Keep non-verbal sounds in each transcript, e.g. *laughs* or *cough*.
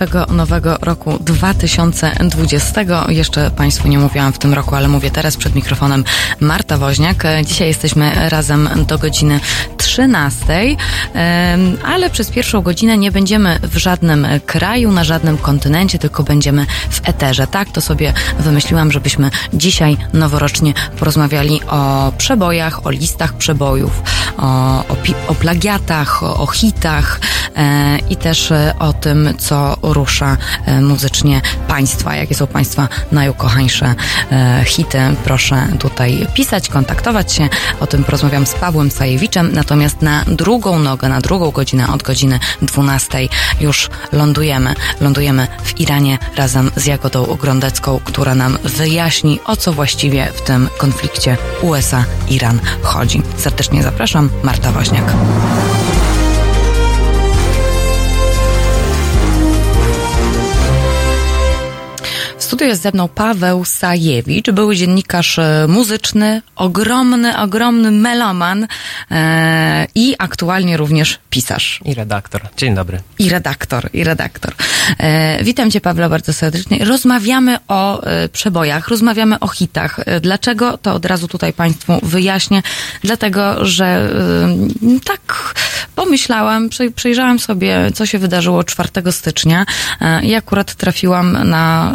szczęśliwego nowego roku 2020. Jeszcze Państwu nie mówiłam w tym roku, ale mówię teraz przed mikrofonem Marta Woźniak. Dzisiaj jesteśmy razem do godziny 13, ale przez pierwszą godzinę nie będziemy w żadnym kraju, na żadnym kontynencie, tylko będziemy w eterze. Tak to sobie wymyśliłam, żebyśmy dzisiaj noworocznie porozmawiali o przebojach, o listach przebojów, o, o, o plagiatach, o, o hitach e, i też o tym, co rusza e, muzycznie Państwa. Jakie są Państwa najukochańsze e, hity? Proszę tutaj pisać, kontaktować się. O tym porozmawiam z Pawłem Sajewiczem. Natomiast na drugą nogę, na drugą godzinę od godziny 12 już lądujemy. Lądujemy w Iranie razem z Jagodą Grondecką, która nam wyjaśni, o co właściwie w tym konflikcie USA-Iran chodzi. Serdecznie zapraszam, Marta Woźniak. Studiu jest ze mną Paweł Sajewicz, były dziennikarz e, muzyczny, ogromny, ogromny meloman e, i aktualnie również pisarz. I redaktor. Dzień dobry. I redaktor, i redaktor. E, witam cię Pawle bardzo serdecznie. Rozmawiamy o e, przebojach, rozmawiamy o hitach. E, dlaczego? To od razu tutaj Państwu wyjaśnię. Dlatego, że e, tak pomyślałam, przejrzałam sobie, co się wydarzyło 4 stycznia i akurat trafiłam na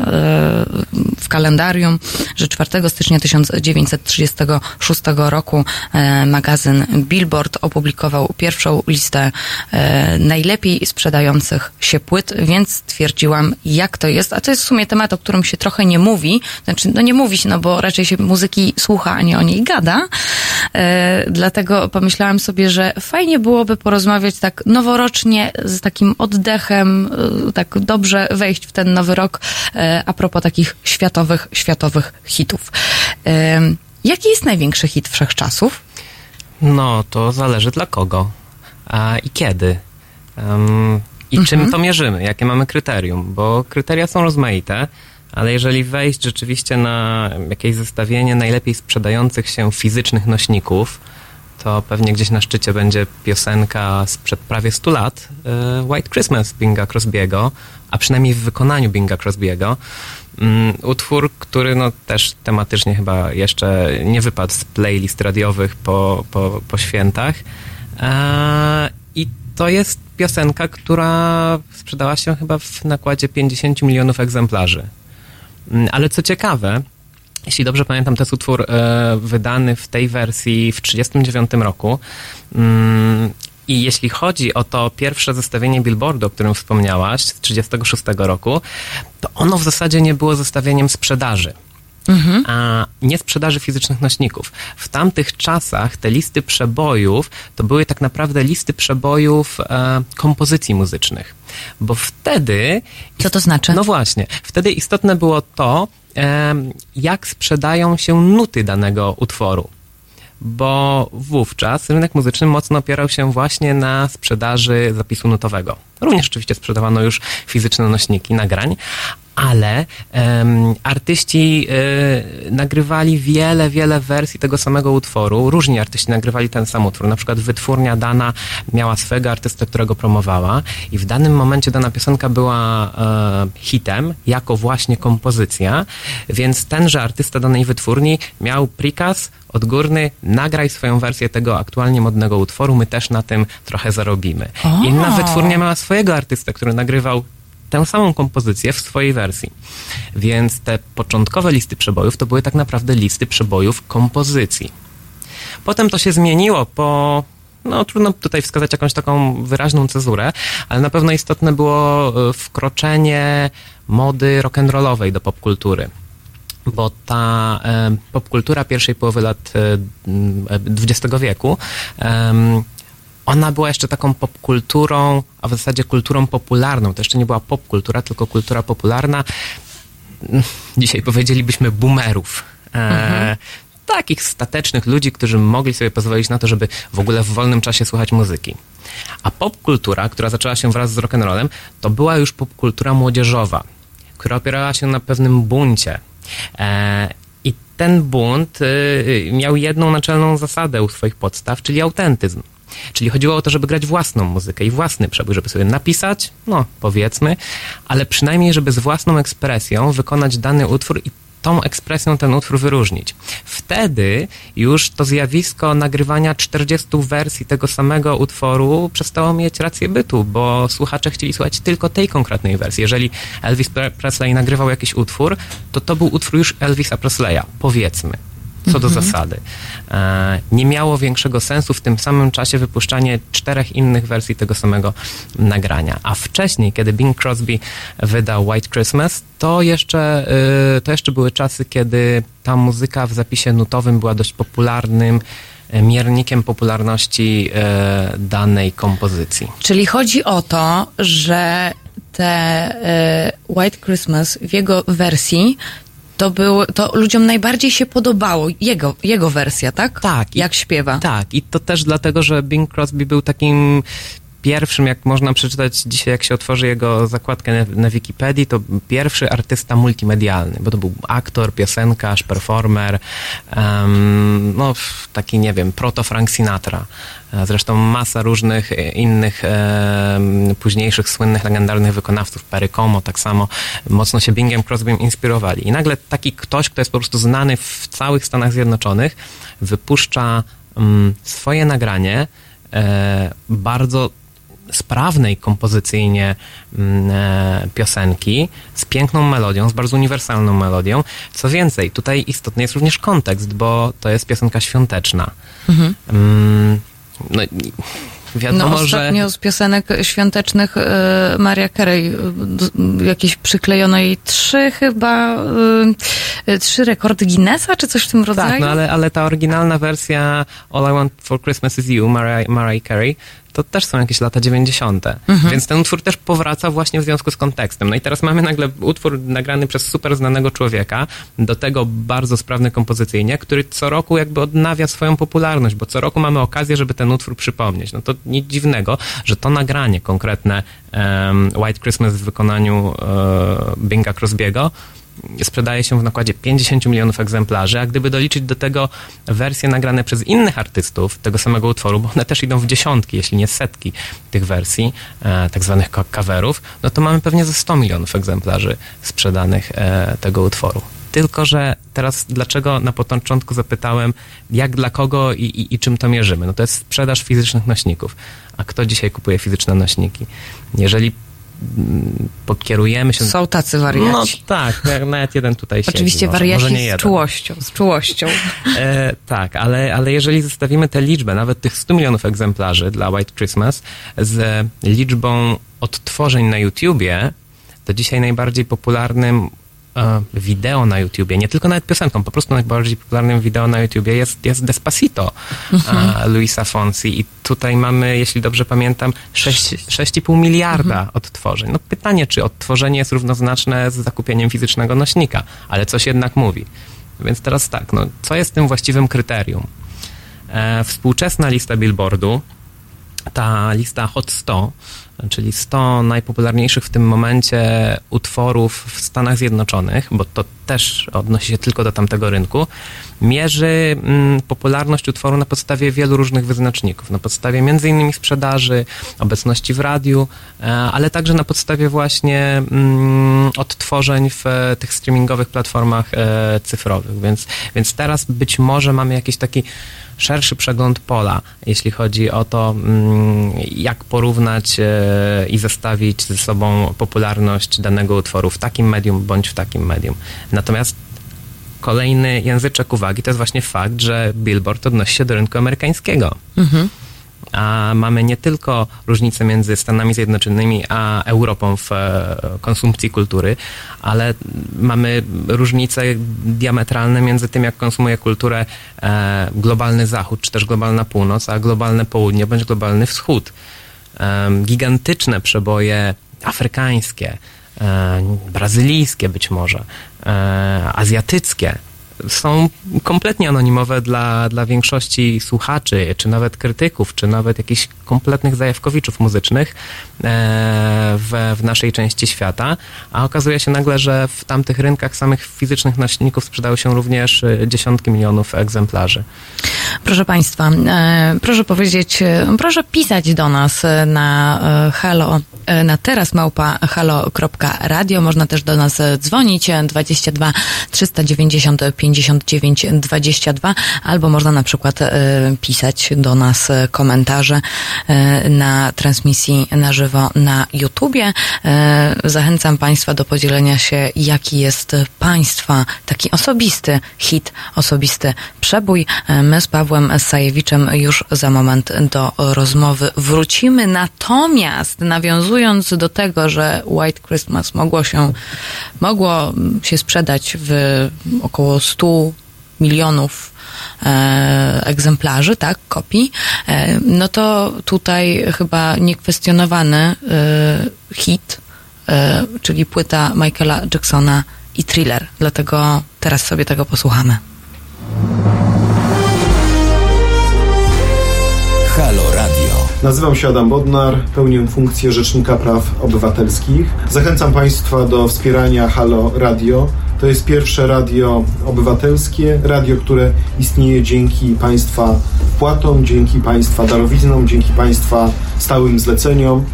w kalendarium, że 4 stycznia 1936 roku e, magazyn Billboard opublikował pierwszą listę e, najlepiej sprzedających się płyt, więc stwierdziłam, jak to jest. A to jest w sumie temat, o którym się trochę nie mówi. Znaczy, no nie mówi się, no bo raczej się muzyki słucha, a nie o niej gada. E, dlatego pomyślałam sobie, że fajnie byłoby porozmawiać tak noworocznie, z takim oddechem, tak dobrze wejść w ten nowy rok a propos takich światowych, światowych hitów. Jaki jest największy hit wszechczasów? No, to zależy dla kogo a, i kiedy. Um, I mhm. czym to mierzymy? Jakie mamy kryterium? Bo kryteria są rozmaite, ale jeżeli wejść rzeczywiście na jakieś zestawienie najlepiej sprzedających się fizycznych nośników, to pewnie gdzieś na szczycie będzie piosenka sprzed prawie 100 lat, e, White Christmas Binga Crosby'ego, a przynajmniej w wykonaniu Binga Crosby'ego. Mm, utwór, który no też tematycznie chyba jeszcze nie wypadł z playlist radiowych po, po, po świętach. E, I to jest piosenka, która sprzedała się chyba w nakładzie 50 milionów egzemplarzy. Mm, ale co ciekawe, jeśli dobrze pamiętam, to jest utwór e, wydany w tej wersji w 1939 roku. Mm, I jeśli chodzi o to pierwsze zestawienie Billboardu, o którym wspomniałaś, z 1936 roku, to ono w zasadzie nie było zestawieniem sprzedaży. Mhm. a nie sprzedaży fizycznych nośników. W tamtych czasach te listy przebojów to były tak naprawdę listy przebojów e, kompozycji muzycznych. Bo wtedy. Co to znaczy? No właśnie. Wtedy istotne było to, jak sprzedają się nuty danego utworu. Bo wówczas rynek muzyczny mocno opierał się właśnie na sprzedaży zapisu nutowego. Również oczywiście sprzedawano już fizyczne nośniki nagrań, ale um, artyści y, nagrywali wiele, wiele wersji tego samego utworu. Różni artyści nagrywali ten sam utwór. Na przykład wytwórnia dana miała swego artystę, którego promowała i w danym momencie dana piosenka była e, hitem, jako właśnie kompozycja, więc tenże artysta danej wytwórni miał prikaz odgórny, nagraj swoją wersję tego aktualnie modnego utworu, my też na tym trochę zarobimy. O. Inna wytwórnia miała swojego artystę, który nagrywał tę samą kompozycję w swojej wersji. Więc te początkowe listy przebojów to były tak naprawdę listy przebojów kompozycji. Potem to się zmieniło po no trudno tutaj wskazać jakąś taką wyraźną cezurę, ale na pewno istotne było e, wkroczenie mody rock'n'rollowej do popkultury. Bo ta e, popkultura pierwszej połowy lat XX e, wieku ona była jeszcze taką popkulturą, a w zasadzie kulturą popularną. To jeszcze nie była popkultura, tylko kultura popularna. Dzisiaj powiedzielibyśmy boomerów. E, mhm. takich statecznych ludzi, którzy mogli sobie pozwolić na to, żeby w ogóle w wolnym czasie słuchać muzyki. A popkultura, która zaczęła się wraz z rock'n'rollem, to była już popkultura młodzieżowa, która opierała się na pewnym buncie. E, ten bunt y, miał jedną naczelną zasadę u swoich podstaw, czyli autentyzm. Czyli chodziło o to, żeby grać własną muzykę i własny przebój, żeby sobie napisać, no powiedzmy, ale przynajmniej, żeby z własną ekspresją wykonać dany utwór i tą ekspresją ten utwór wyróżnić. Wtedy już to zjawisko nagrywania 40 wersji tego samego utworu przestało mieć rację bytu, bo słuchacze chcieli słuchać tylko tej konkretnej wersji. Jeżeli Elvis Presley nagrywał jakiś utwór, to to był utwór już Elvisa Presleya, powiedzmy co do mhm. zasady. E, nie miało większego sensu w tym samym czasie wypuszczanie czterech innych wersji tego samego nagrania. A wcześniej, kiedy Bing Crosby wydał White Christmas, to jeszcze, e, to jeszcze były czasy, kiedy ta muzyka w zapisie nutowym była dość popularnym e, miernikiem popularności danej kompozycji. Czyli chodzi o to, że te White Christmas w jego wersji to był, to ludziom najbardziej się podobało, jego, jego wersja, tak? Tak. Jak i, śpiewa. Tak, i to też dlatego, że Bing Crosby był takim pierwszym, jak można przeczytać dzisiaj, jak się otworzy jego zakładkę na, na Wikipedii, to pierwszy artysta multimedialny, bo to był aktor, piosenkarz, performer, um, no taki, nie wiem, proto Frank Sinatra. Zresztą masa różnych innych e, późniejszych słynnych, legendarnych wykonawców, Perry Como tak samo, mocno się Bingiem Crosbym inspirowali. I nagle taki ktoś, kto jest po prostu znany w całych Stanach Zjednoczonych, wypuszcza mm, swoje nagranie, e, bardzo sprawnej kompozycyjnie mm, e, piosenki z piękną melodią, z bardzo uniwersalną melodią. Co więcej, tutaj istotny jest również kontekst, bo to jest piosenka świąteczna. Mhm. Mm, no, Wiadomo, no, ostatnio że... z piosenek świątecznych e, Maria Carey e, jakieś przyklejono jej trzy chyba, trzy rekordy Guinnessa, czy coś w tym rodzaju? Tak, no ale, ale ta oryginalna wersja All I Want for Christmas is You, Mariah, Mariah Carey, to też są jakieś lata 90. Mhm. Więc ten utwór też powraca właśnie w związku z kontekstem. No i teraz mamy nagle utwór nagrany przez super znanego człowieka, do tego bardzo sprawny kompozycyjnie, który co roku jakby odnawia swoją popularność, bo co roku mamy okazję, żeby ten utwór przypomnieć. No to nic dziwnego, że to nagranie konkretne um, White Christmas w wykonaniu um, Binga Crosbiego sprzedaje się w nakładzie 50 milionów egzemplarzy, a gdyby doliczyć do tego wersje nagrane przez innych artystów tego samego utworu, bo one też idą w dziesiątki, jeśli nie setki tych wersji, e, tak zwanych coverów, no to mamy pewnie ze 100 milionów egzemplarzy sprzedanych e, tego utworu. Tylko, że teraz dlaczego na początku zapytałem, jak dla kogo i, i, i czym to mierzymy? No to jest sprzedaż fizycznych nośników. A kto dzisiaj kupuje fizyczne nośniki? Jeżeli pokierujemy się... Są tacy wariaci. No tak, nawet jeden tutaj siedzi. Oczywiście może, wariaci może z czułością, z czułością. *laughs* E, tak, ale, ale jeżeli zestawimy tę liczbę, nawet tych 100 milionów egzemplarzy dla White Christmas z liczbą odtworzeń na YouTubie, to dzisiaj najbardziej popularnym wideo na YouTubie, nie tylko nawet piosenką, po prostu najbardziej popularnym wideo na YouTubie jest, jest Despacito mhm. Luisa Fonsi i tutaj mamy, jeśli dobrze pamiętam, 6,5 miliarda mhm. odtworzeń. No pytanie, czy odtworzenie jest równoznaczne z zakupieniem fizycznego nośnika, ale coś jednak mówi. Więc teraz tak, no, co jest tym właściwym kryterium? E, współczesna lista Billboardu, ta lista Hot 100, czyli 100 najpopularniejszych w tym momencie utworów w Stanach Zjednoczonych, bo to też odnosi się tylko do tamtego rynku, mierzy mm, popularność utworu na podstawie wielu różnych wyznaczników. Na podstawie innymi sprzedaży, obecności w radiu, e, ale także na podstawie właśnie mm, odtworzeń w e, tych streamingowych platformach e, cyfrowych. Więc, więc teraz być może mamy jakiś taki szerszy przegląd pola, jeśli chodzi o to, mm, jak porównać i zestawić ze sobą popularność danego utworu w takim medium bądź w takim medium. Natomiast kolejny języczek uwagi to jest właśnie fakt, że Billboard odnosi się do rynku amerykańskiego. Mhm a mamy nie tylko różnice między Stanami Zjednoczonymi a Europą w e, konsumpcji kultury, ale mamy różnice diametralne między tym, jak konsumuje kulturę e, globalny Zachód, czy też globalna Północ, a globalne Południe bądź globalny Wschód. E, gigantyczne przeboje afrykańskie, brazylijskie być może, azjatyckie, są kompletnie anonimowe dla, dla większości słuchaczy, czy nawet krytyków, czy nawet jakichś kompletnych zajawkowiczów muzycznych e, w, w naszej części świata, a okazuje się nagle, że w tamtych rynkach samych fizycznych nośników sprzedały się również e, dziesiątki milionów egzemplarzy. Proszę Państwa, e, proszę powiedzieć, proszę pisać do nas na halo, na teraz małpa halo.radio. Można też do nas dzwonić e, 22 390 59 22 albo można na przykład pisać do nas komentarze na transmisji na żywo na YouTubie. E, Zachęcam Państwa do podzielenia się, jaki jest Państwa taki osobisty hit, osobisty przebój. E, My z Pawłem Sajewiczem już za moment do rozmowy wrócimy. Natomiast nawiązując do tego, że White Christmas mogło się, mogło się sprzedać w około 100 milionów e, egzemplarzy, tak, kopii, e, no to tutaj chyba niekwestionowany e, hit, e, czyli płyta Michaela Jacksona i thriller. Dlatego teraz sobie tego posłuchamy. Halo Radio. Nazywam się Adam Bodnar, pełnię funkcję Rzecznika Praw Obywatelskich. Zachęcam Państwa do wspierania Halo Radio. To jest pierwsze radio obywatelskie, radio, które istnieje dzięki Państwa wpłatom, dzięki Państwa darowiznom, dzięki Państwa stałym zleceniom.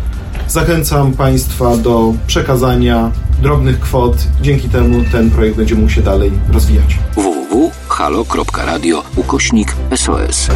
Zachęcam Państwa do przekazania drobnych kwot. Dzięki temu ten projekt będzie mógł się dalej rozwijać. www.halo.radio ukośnik SOS.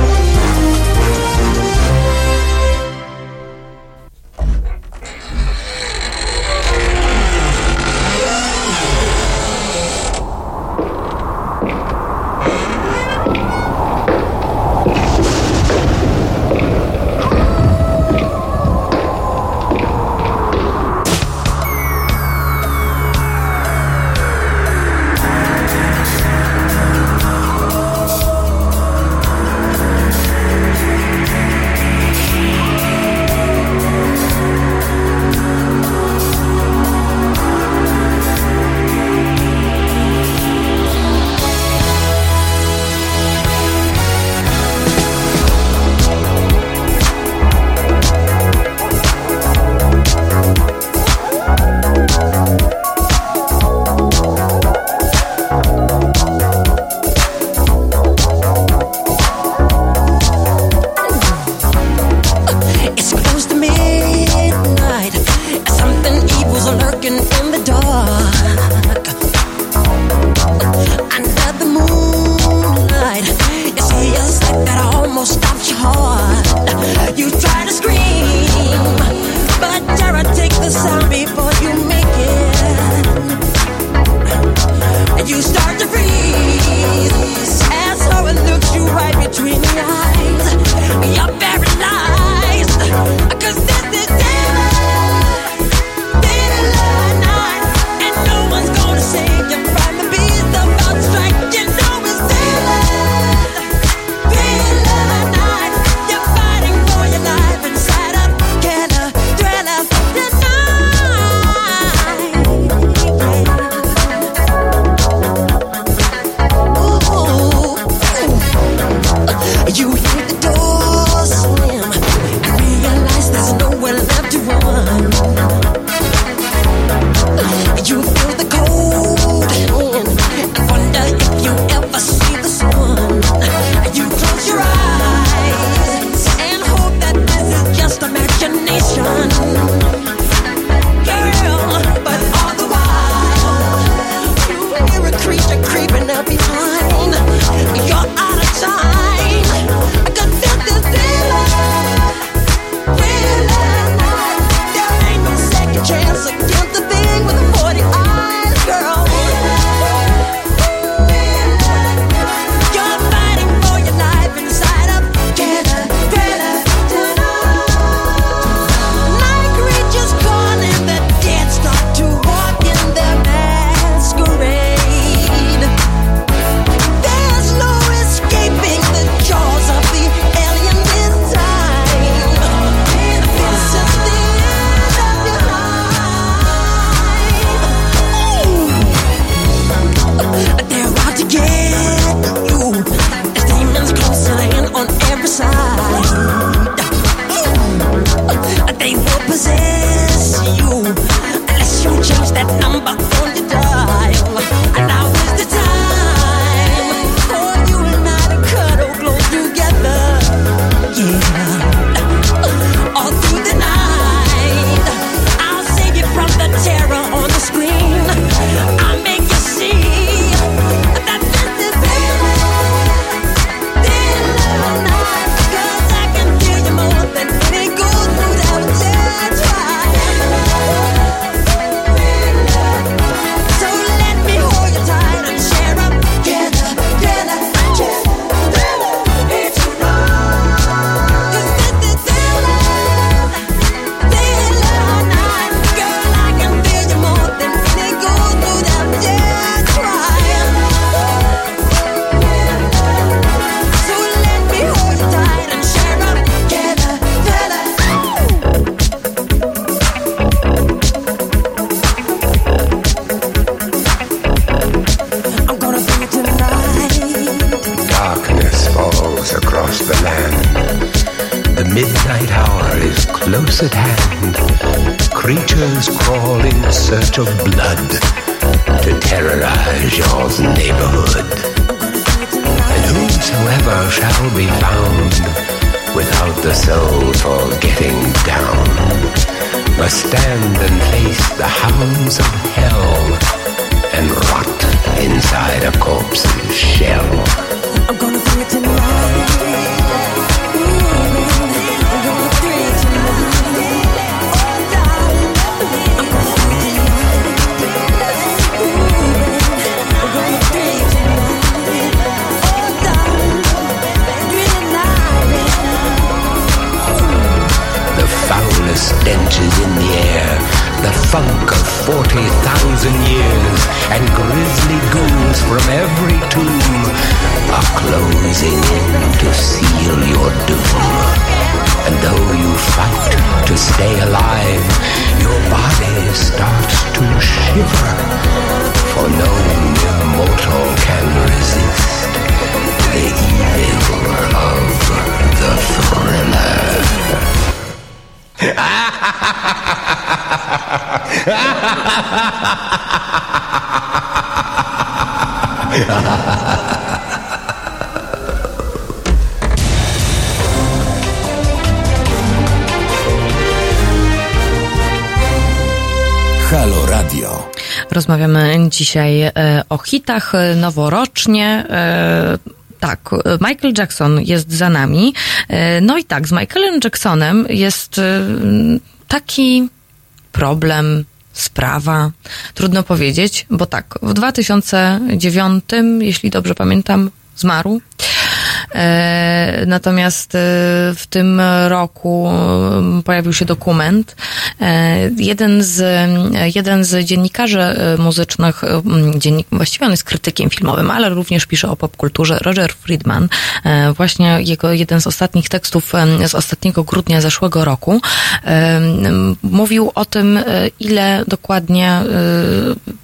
Hitach e, noworocznie. E, tak, Michael Jackson jest za nami. E, No i tak, z Michaelem Jacksonem jest taki problem, sprawa. Trudno powiedzieć, bo tak, w 2009, jeśli dobrze pamiętam, zmarł. Natomiast w tym roku pojawił się dokument. E, Jeden z, jeden z dziennikarzy e, muzycznych, e, dziennik, właściwie on jest krytykiem filmowym, ale również pisze o popkulturze, Roger Friedman. Właśnie jego jeden z ostatnich tekstów z ostatniego grudnia zeszłego roku mówił o tym, ile dokładnie,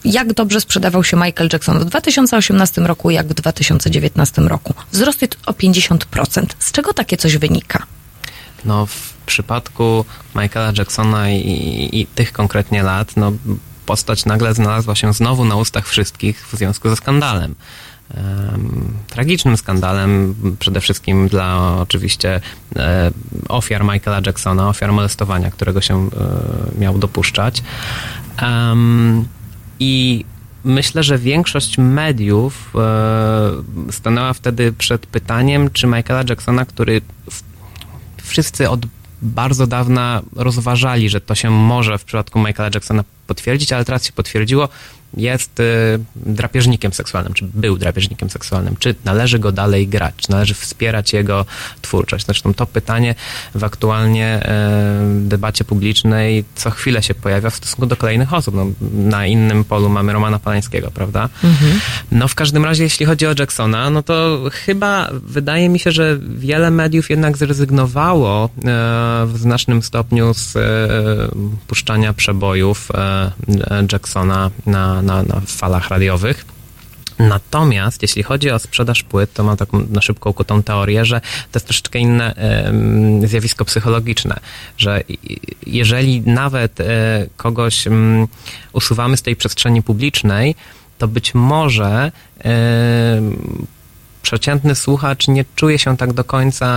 jak dobrze sprzedawał się Michael Jackson w 2018 roku, jak w 2019 roku. Wzrost o 50%. Z czego takie coś wynika? No, przypadku Michaela Jacksona i, i, i tych konkretnie lat, no, postać nagle znalazła się znowu na ustach wszystkich w związku ze skandalem. Em, tragicznym skandalem, przede wszystkim dla oczywiście e, ofiar Michaela Jacksona, ofiar molestowania, którego się e, miał dopuszczać. I myślę, że większość mediów e, stanęła wtedy przed pytaniem, czy Michaela Jacksona, który wszyscy od bardzo dawna rozważali, że to się może w przypadku Michaela Jacksona potwierdzić, ale teraz się potwierdziło, jest y, drapieżnikiem seksualnym, czy był drapieżnikiem seksualnym, czy należy go dalej grać, czy należy wspierać jego twórczość. Zresztą to pytanie w aktualnie y, debacie publicznej co chwilę się pojawia w stosunku do kolejnych osób. No, na innym polu mamy Romana Polańskiego, prawda? No w każdym razie, jeśli chodzi o Jacksona, no to chyba wydaje mi się, że wiele mediów jednak zrezygnowało e, w znacznym stopniu z puszczania przebojów Jacksona na, na, na falach radiowych. Natomiast jeśli chodzi o sprzedaż płyt, to mam taką na szybko ukutą teorię, że to jest troszeczkę inne em, zjawisko psychologiczne, że jeżeli nawet e, kogoś mm, usuwamy z tej przestrzeni publicznej, to być może przeciętny słuchacz nie czuje się tak do końca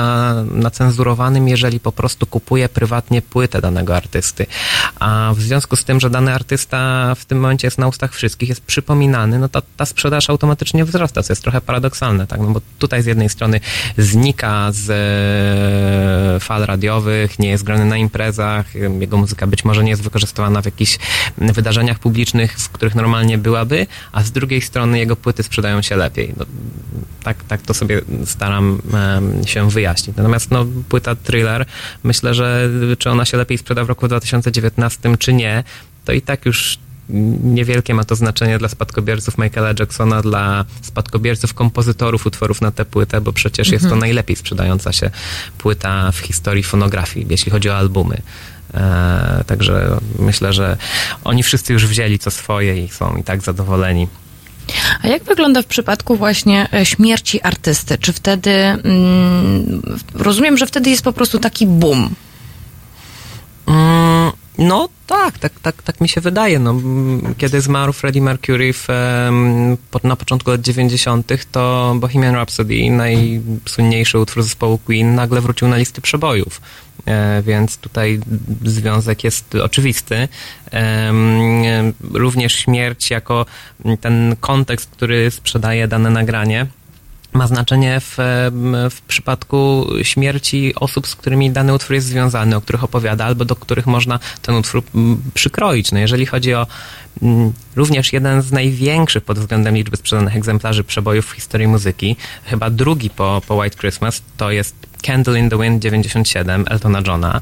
nacenzurowanym, jeżeli po prostu kupuje prywatnie płytę danego artysty. A w związku z tym, że dany artysta w tym momencie jest na ustach wszystkich, jest przypominany, no to ta sprzedaż automatycznie wzrasta, co jest trochę paradoksalne, tak? No bo tutaj z jednej strony znika z e, fal radiowych, nie jest grany na imprezach, jego muzyka być może nie jest wykorzystywana w jakichś wydarzeniach publicznych, w których normalnie byłaby, a z drugiej strony jego płyty sprzedają się lepiej. No, tak, tak to sobie staram się wyjaśnić. Natomiast no, płyta Thriller, myślę, że czy ona się lepiej sprzeda w roku 2019, czy nie, to i tak już niewielkie ma to znaczenie dla spadkobierców Michaela Jacksona, dla spadkobierców kompozytorów utworów na tę płytę, bo przecież jest to najlepiej sprzedająca się płyta w historii fonografii, jeśli chodzi o albumy. E, także myślę, że oni wszyscy już wzięli co swoje i są i tak zadowoleni. A jak wygląda w przypadku właśnie e, śmierci artysty? Czy wtedy, mm, rozumiem, że wtedy jest po prostu taki boom. Mm, no tak, tak, tak, tak mi się wydaje. No, mm, kiedy zmarł Freddie Mercury w, na początku lat 90., to Bohemian Rhapsody, najsłynniejszy utwór zespołu Queen, nagle wrócił na listy przebojów. E, więc tutaj związek jest oczywisty. Również śmierć jako ten kontekst, który sprzedaje dane nagranie ma znaczenie w, w przypadku śmierci osób, z którymi dany utwór jest związany, o których opowiada, albo do których można ten utwór przykroić. No jeżeli chodzi o również jeden z największych pod względem liczby sprzedanych egzemplarzy przebojów w historii muzyki, chyba drugi po, po White Christmas, to jest Candle in the Wind 97 Eltona Johna.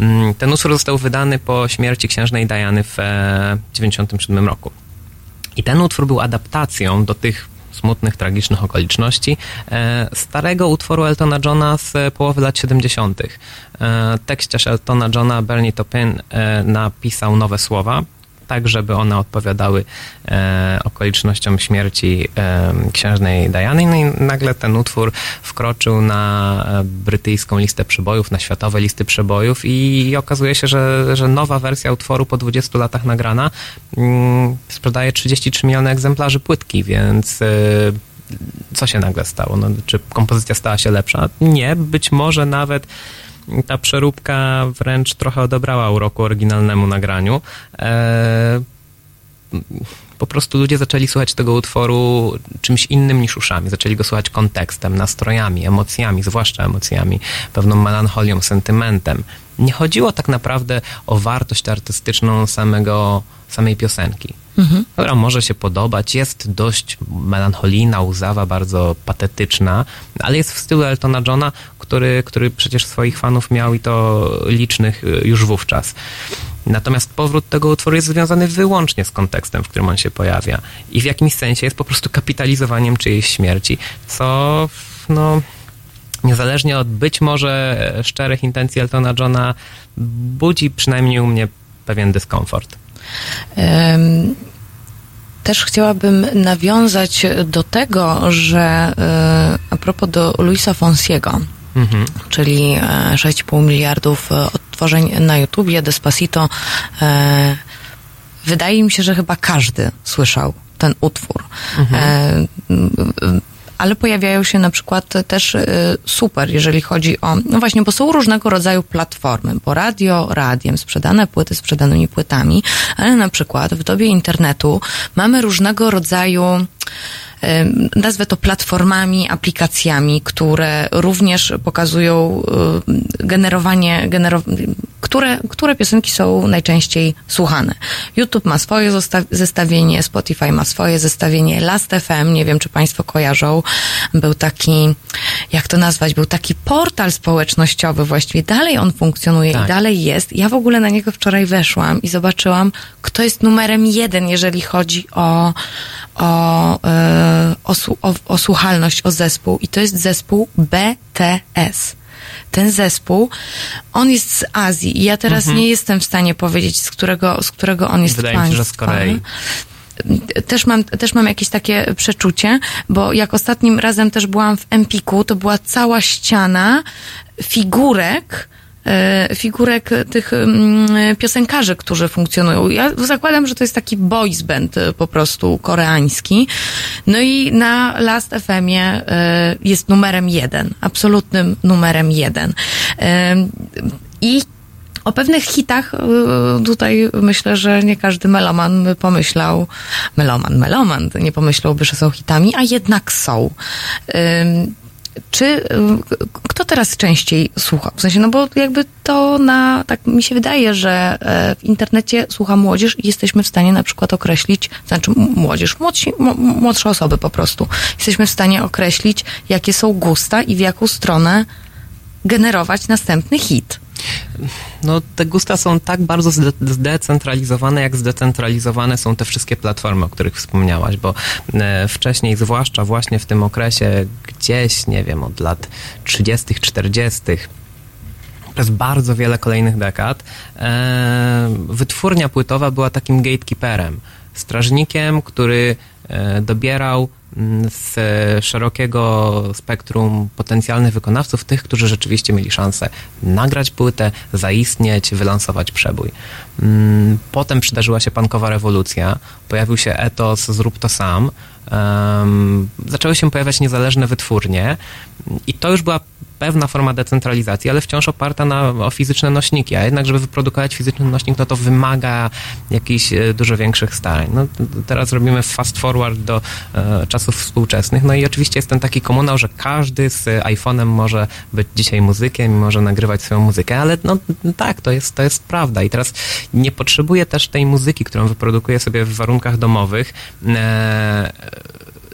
Mm, Ten utwór został wydany po śmierci księżnej Diany w e, 97 roku. I ten utwór był adaptacją do tych smutnych, tragicznych okoliczności e, starego utworu Eltona Johna z e, połowy lat 70. E, tekściarz Eltona Johna, Bernie Taupin, e, napisał nowe słowa, tak żeby one odpowiadały e, okolicznościom śmierci e, księżnej Diany. No i nagle ten utwór wkroczył na e, brytyjską listę przebojów, na światowe listy przebojów i, i okazuje się, że, że nowa wersja utworu po 20 latach nagrana mm, sprzedaje 33 miliony egzemplarzy płytki, więc e, co się nagle stało? No, czy kompozycja stała się lepsza? Nie, być może nawet ta przeróbka wręcz trochę odebrała uroku oryginalnemu nagraniu. E, po prostu ludzie zaczęli słuchać tego utworu czymś innym niż uszami. Zaczęli go słuchać kontekstem, nastrojami, emocjami, zwłaszcza emocjami, pewną melancholią, sentymentem. Nie chodziło tak naprawdę o wartość artystyczną samego, samej piosenki. Dobra, może się podobać, jest dość melancholijna, łzawa, bardzo patetyczna, ale jest w stylu Eltona Johna, który, który przecież swoich fanów miał i to licznych y, już wówczas. Natomiast powrót tego utworu jest związany wyłącznie z kontekstem, w którym on się pojawia. I w jakimś sensie jest po prostu kapitalizowaniem czyjejś śmierci, co no, niezależnie od być może szczerych intencji Eltona Johna, budzi przynajmniej u mnie pewien dyskomfort. Em, Też chciałabym nawiązać do tego, że e, a propos do Luisa Fonsiego, Mhm. czyli e, 6,5 miliardów e, odtworzeń na YouTubie, Despacito. e, Wydaje mi się, że chyba każdy słyszał ten utwór. E, m, m, Ale pojawiają się na przykład też e, super, jeżeli chodzi o, no właśnie, bo są różnego rodzaju platformy, bo radio radiem, sprzedane płyty sprzedanymi płytami, ale na przykład w dobie internetu mamy różnego rodzaju nazwę to platformami, aplikacjami, które również pokazują generowanie, genero, które, które piosenki są najczęściej słuchane. YouTube ma swoje zestawienie, Spotify ma swoje zestawienie, Last FM, nie wiem czy Państwo kojarzą, był taki, jak to nazwać, był taki portal społecznościowy właściwie, dalej on funkcjonuje Tak. i dalej jest. Ja w ogóle na niego wczoraj weszłam i zobaczyłam, kto jest numerem jeden, jeżeli chodzi o, o, e, o, o, o słuchalność, o zespół. I to jest zespół BTS. Ten zespół, on jest z Azji i ja teraz nie jestem w stanie powiedzieć, z którego, z którego on jest Mhm. Wydaje mi się, że z państwa. Korei. Też mam, też mam jakieś takie przeczucie, bo jak ostatnim razem też byłam w Empiku, to była cała ściana figurek, figurek tych mm, piosenkarzy, którzy funkcjonują. Ja zakładam, że to jest taki boys band e, po prostu koreański. No i na Last FM-ie e, jest numerem jeden, absolutnym numerem jeden. E, I o pewnych hitach tutaj myślę, że nie każdy meloman by pomyślał, meloman, meloman nie pomyślałby, że są hitami, a jednak są. Czy y, kto teraz częściej słucha? W sensie, no bo jakby to na, tak mi się wydaje, że e, w internecie słucha młodzież i jesteśmy w stanie na przykład określić, znaczy młodzież, młodsi, młodsze osoby po prostu. Jesteśmy w stanie określić, jakie są gusta i w jaką stronę generować następny hit. No, te gusta są tak bardzo zde- zdecentralizowane, jak zdecentralizowane są te wszystkie platformy, o których wspomniałaś, bo e, wcześniej, zwłaszcza właśnie w tym okresie, gdzieś, nie wiem, od lat 30., 40., przez bardzo wiele kolejnych dekad, e, wytwórnia płytowa była takim gatekeeperem, strażnikiem, który dobierał mm, z szerokiego spektrum potencjalnych wykonawców, tych, którzy rzeczywiście mieli szansę nagrać płytę, zaistnieć, wylansować przebój. Mm, Potem przydarzyła się pankowa rewolucja, pojawił się etos zrób to sam, zaczęły się pojawiać niezależne wytwórnie i to już była pewna forma decentralizacji, ale wciąż oparta na, o fizyczne nośniki, a jednak, żeby wyprodukować fizyczny nośnik, no to wymaga jakichś e, dużo większych starań. No, teraz robimy fast forward do e, czasów współczesnych, no i oczywiście jest ten taki komunał, że każdy z iPhone'em może być dzisiaj muzykiem i może nagrywać swoją muzykę, ale no tak, to jest, to jest prawda. I teraz nie potrzebuję też tej muzyki, którą wyprodukuję sobie w warunkach domowych, e,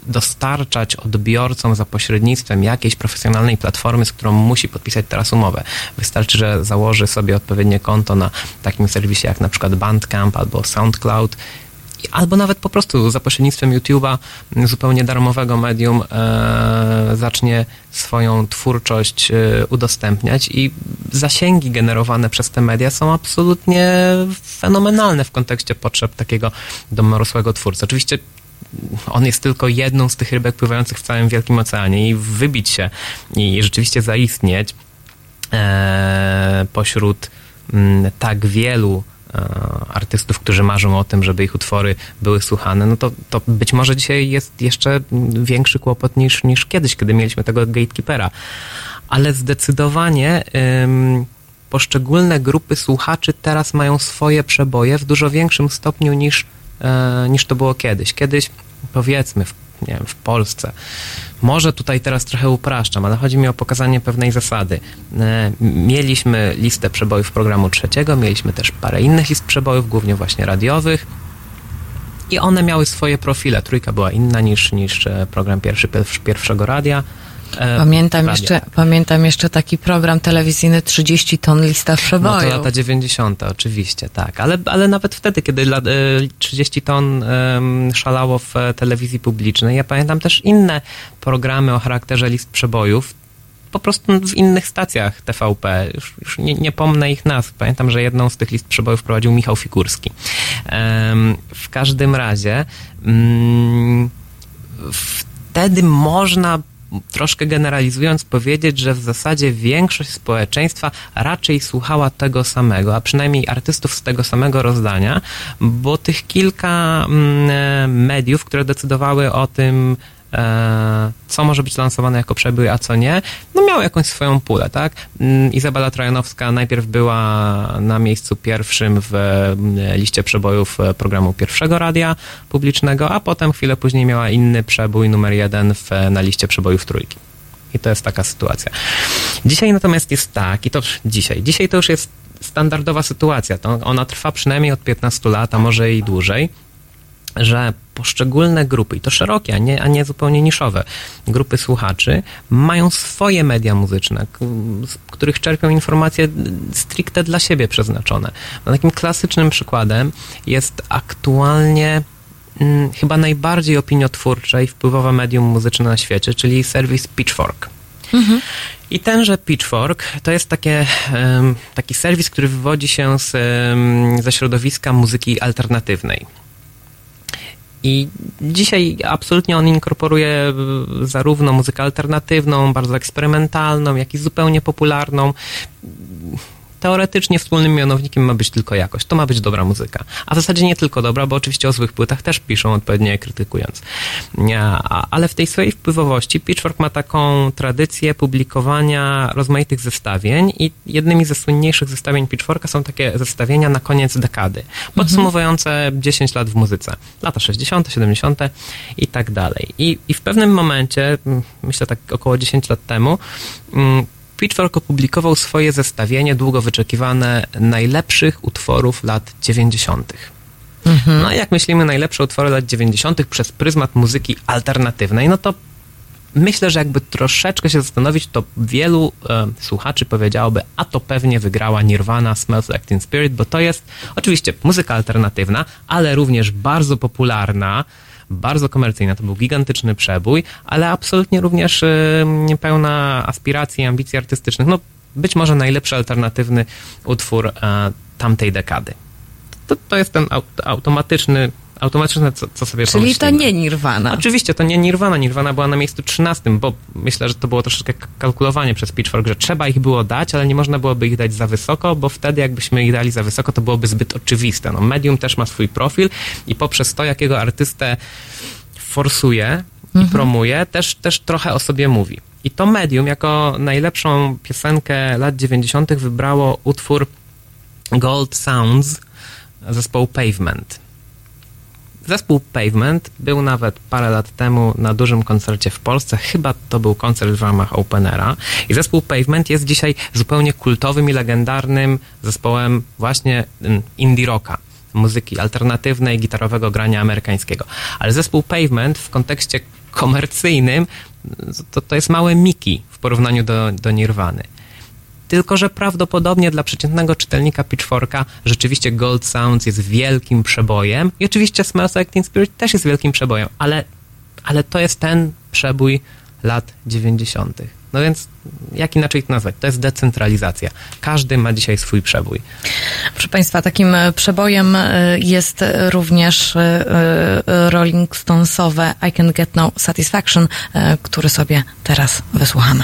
dostarczać odbiorcom za pośrednictwem jakiejś profesjonalnej platformy, z którą musi podpisać teraz umowę. Wystarczy, że założy sobie odpowiednie konto na takim serwisie jak na przykład Bandcamp albo SoundCloud albo nawet po prostu za pośrednictwem YouTube'a zupełnie darmowego medium e, zacznie swoją twórczość e, udostępniać i zasięgi generowane przez te media są absolutnie fenomenalne w kontekście potrzeb takiego domorosłego twórcy. Oczywiście on jest tylko jedną z tych rybek pływających w całym Wielkim Oceanie i wybić się i rzeczywiście zaistnieć e, pośród m, tak wielu e, artystów, którzy marzą o tym, żeby ich utwory były słuchane, no to, to być może dzisiaj jest jeszcze większy kłopot niż, niż kiedyś, kiedy mieliśmy tego gatekeepera. Ale zdecydowanie poszczególne grupy słuchaczy teraz mają swoje przeboje w dużo większym stopniu niż, niż to było kiedyś. Kiedyś, powiedzmy, w, nie wiem, w Polsce, może tutaj teraz trochę upraszczam, ale chodzi mi o pokazanie pewnej zasady. E, mieliśmy listę przebojów programu trzeciego, mieliśmy też parę innych list przebojów, głównie właśnie radiowych. I one miały swoje profile. Trójka była inna niż, niż e, program pierwszy pierwszego radia. E, Pamiętam radia, jeszcze, pamiętam jeszcze taki program telewizyjny 30 ton lista No przeboju. to lata 90. oczywiście, tak. Ale, ale nawet wtedy, kiedy lat, e, 30 ton szalało w e, telewizji publicznej, ja pamiętam też inne programy o charakterze list przebojów, po prostu w innych stacjach TVP. Już, już nie, nie pomnę ich nazw. Pamiętam, że jedną z tych list przebojów prowadził Michał Figurski. Em, w każdym razie mm, wtedy można troszkę generalizując powiedzieć, że w zasadzie większość społeczeństwa raczej słuchała tego samego, a przynajmniej artystów z tego samego rozdania, bo tych kilka mm, e, mediów, które decydowały o tym, co może być lansowane jako przebój, a co nie, no miały jakąś swoją pulę, tak? Mm, Izabela Trojanowska najpierw była na miejscu pierwszym w mm, liście przebojów e, programu pierwszego radia publicznego, a potem chwilę później miała inny przebój numer jeden w, na liście przebojów trójki. I to jest taka sytuacja. Dzisiaj natomiast jest tak, i to dzisiaj, dzisiaj to już jest standardowa sytuacja, to ona trwa przynajmniej od 15 lat, a może i dłużej, że poszczególne grupy, i to szerokie, a nie, a nie zupełnie niszowe, grupy słuchaczy, mają swoje media muzyczne, z których czerpią informacje stricte dla siebie przeznaczone. No, takim klasycznym przykładem jest aktualnie mm, chyba najbardziej opiniotwórcze i wpływowe medium muzyczne na świecie, czyli serwis Pitchfork. I tenże Pitchfork to jest takie, taki serwis, który wywodzi się z, ze środowiska muzyki alternatywnej. I dzisiaj absolutnie on inkorporuje zarówno muzykę alternatywną, bardzo eksperymentalną, jak i zupełnie popularną. Teoretycznie wspólnym mianownikiem ma być tylko jakość. To ma być dobra muzyka. A w zasadzie nie tylko dobra, bo oczywiście o złych płytach też piszą, odpowiednio je krytykując. Ale w tej swojej wpływowości Pitchfork ma taką tradycję publikowania rozmaitych zestawień i jednymi ze słynniejszych zestawień Pitchforka są takie zestawienia na koniec dekady, podsumowujące 10 lat w muzyce. Lata 60., 70. i tak dalej. I, I w pewnym momencie, mm, myślę tak około 10 lat temu, mm, Pitchfork opublikował swoje zestawienie długo wyczekiwane najlepszych utworów lat 90. No i jak myślimy najlepsze utwory lat 90. przez pryzmat muzyki alternatywnej, no to myślę, że jakby troszeczkę się zastanowić, to wielu e, słuchaczy powiedziałoby, a to pewnie wygrała Nirvana Smells Like Teen Spirit, bo to jest oczywiście muzyka alternatywna, ale również bardzo popularna, bardzo komercyjna. To był gigantyczny przebój, ale absolutnie również e, pełna aspiracji i ambicji artystycznych. No, być może najlepszy alternatywny utwór e, tamtej dekady. To, to jest ten aut- automatyczny, automatyczne, co, co sobie Czyli to pomyślimy. nie Nirvana. Oczywiście, to nie Nirvana. Nirvana była na miejscu 13, bo myślę, że to było troszeczkę kalkulowanie przez Pitchfork, że trzeba ich było dać, ale nie można byłoby ich dać za wysoko, bo wtedy jakbyśmy ich dali za wysoko, to byłoby zbyt oczywiste. No, medium też ma swój profil i poprzez to, jakiego artystę forsuje i promuje, też, też trochę o sobie mówi. I to medium jako najlepszą piosenkę lat 90. wybrało utwór Gold Sounds zespołu Pavement. Zespół Pavement był nawet parę lat temu na dużym koncercie w Polsce. Chyba to był koncert w ramach Openera. I zespół Pavement jest dzisiaj zupełnie kultowym i legendarnym zespołem właśnie mm, indie rocka muzyki alternatywnej, gitarowego grania amerykańskiego. Ale zespół Pavement w kontekście komercyjnym to, to jest małe Miki w porównaniu do, do Nirwany. Tylko, że prawdopodobnie dla przeciętnego czytelnika Pitchforka rzeczywiście Gold Sounds jest wielkim przebojem i oczywiście Smells Like Teen Spirit też jest wielkim przebojem, ale, ale to jest ten przebój lat 90. No więc jak inaczej to nazwać? To jest decentralizacja. Każdy ma dzisiaj swój przebój. Proszę Państwa, takim przebojem e, jest również e, e, Rolling Stonesowe I Can Get No Satisfaction, który sobie teraz wysłuchamy.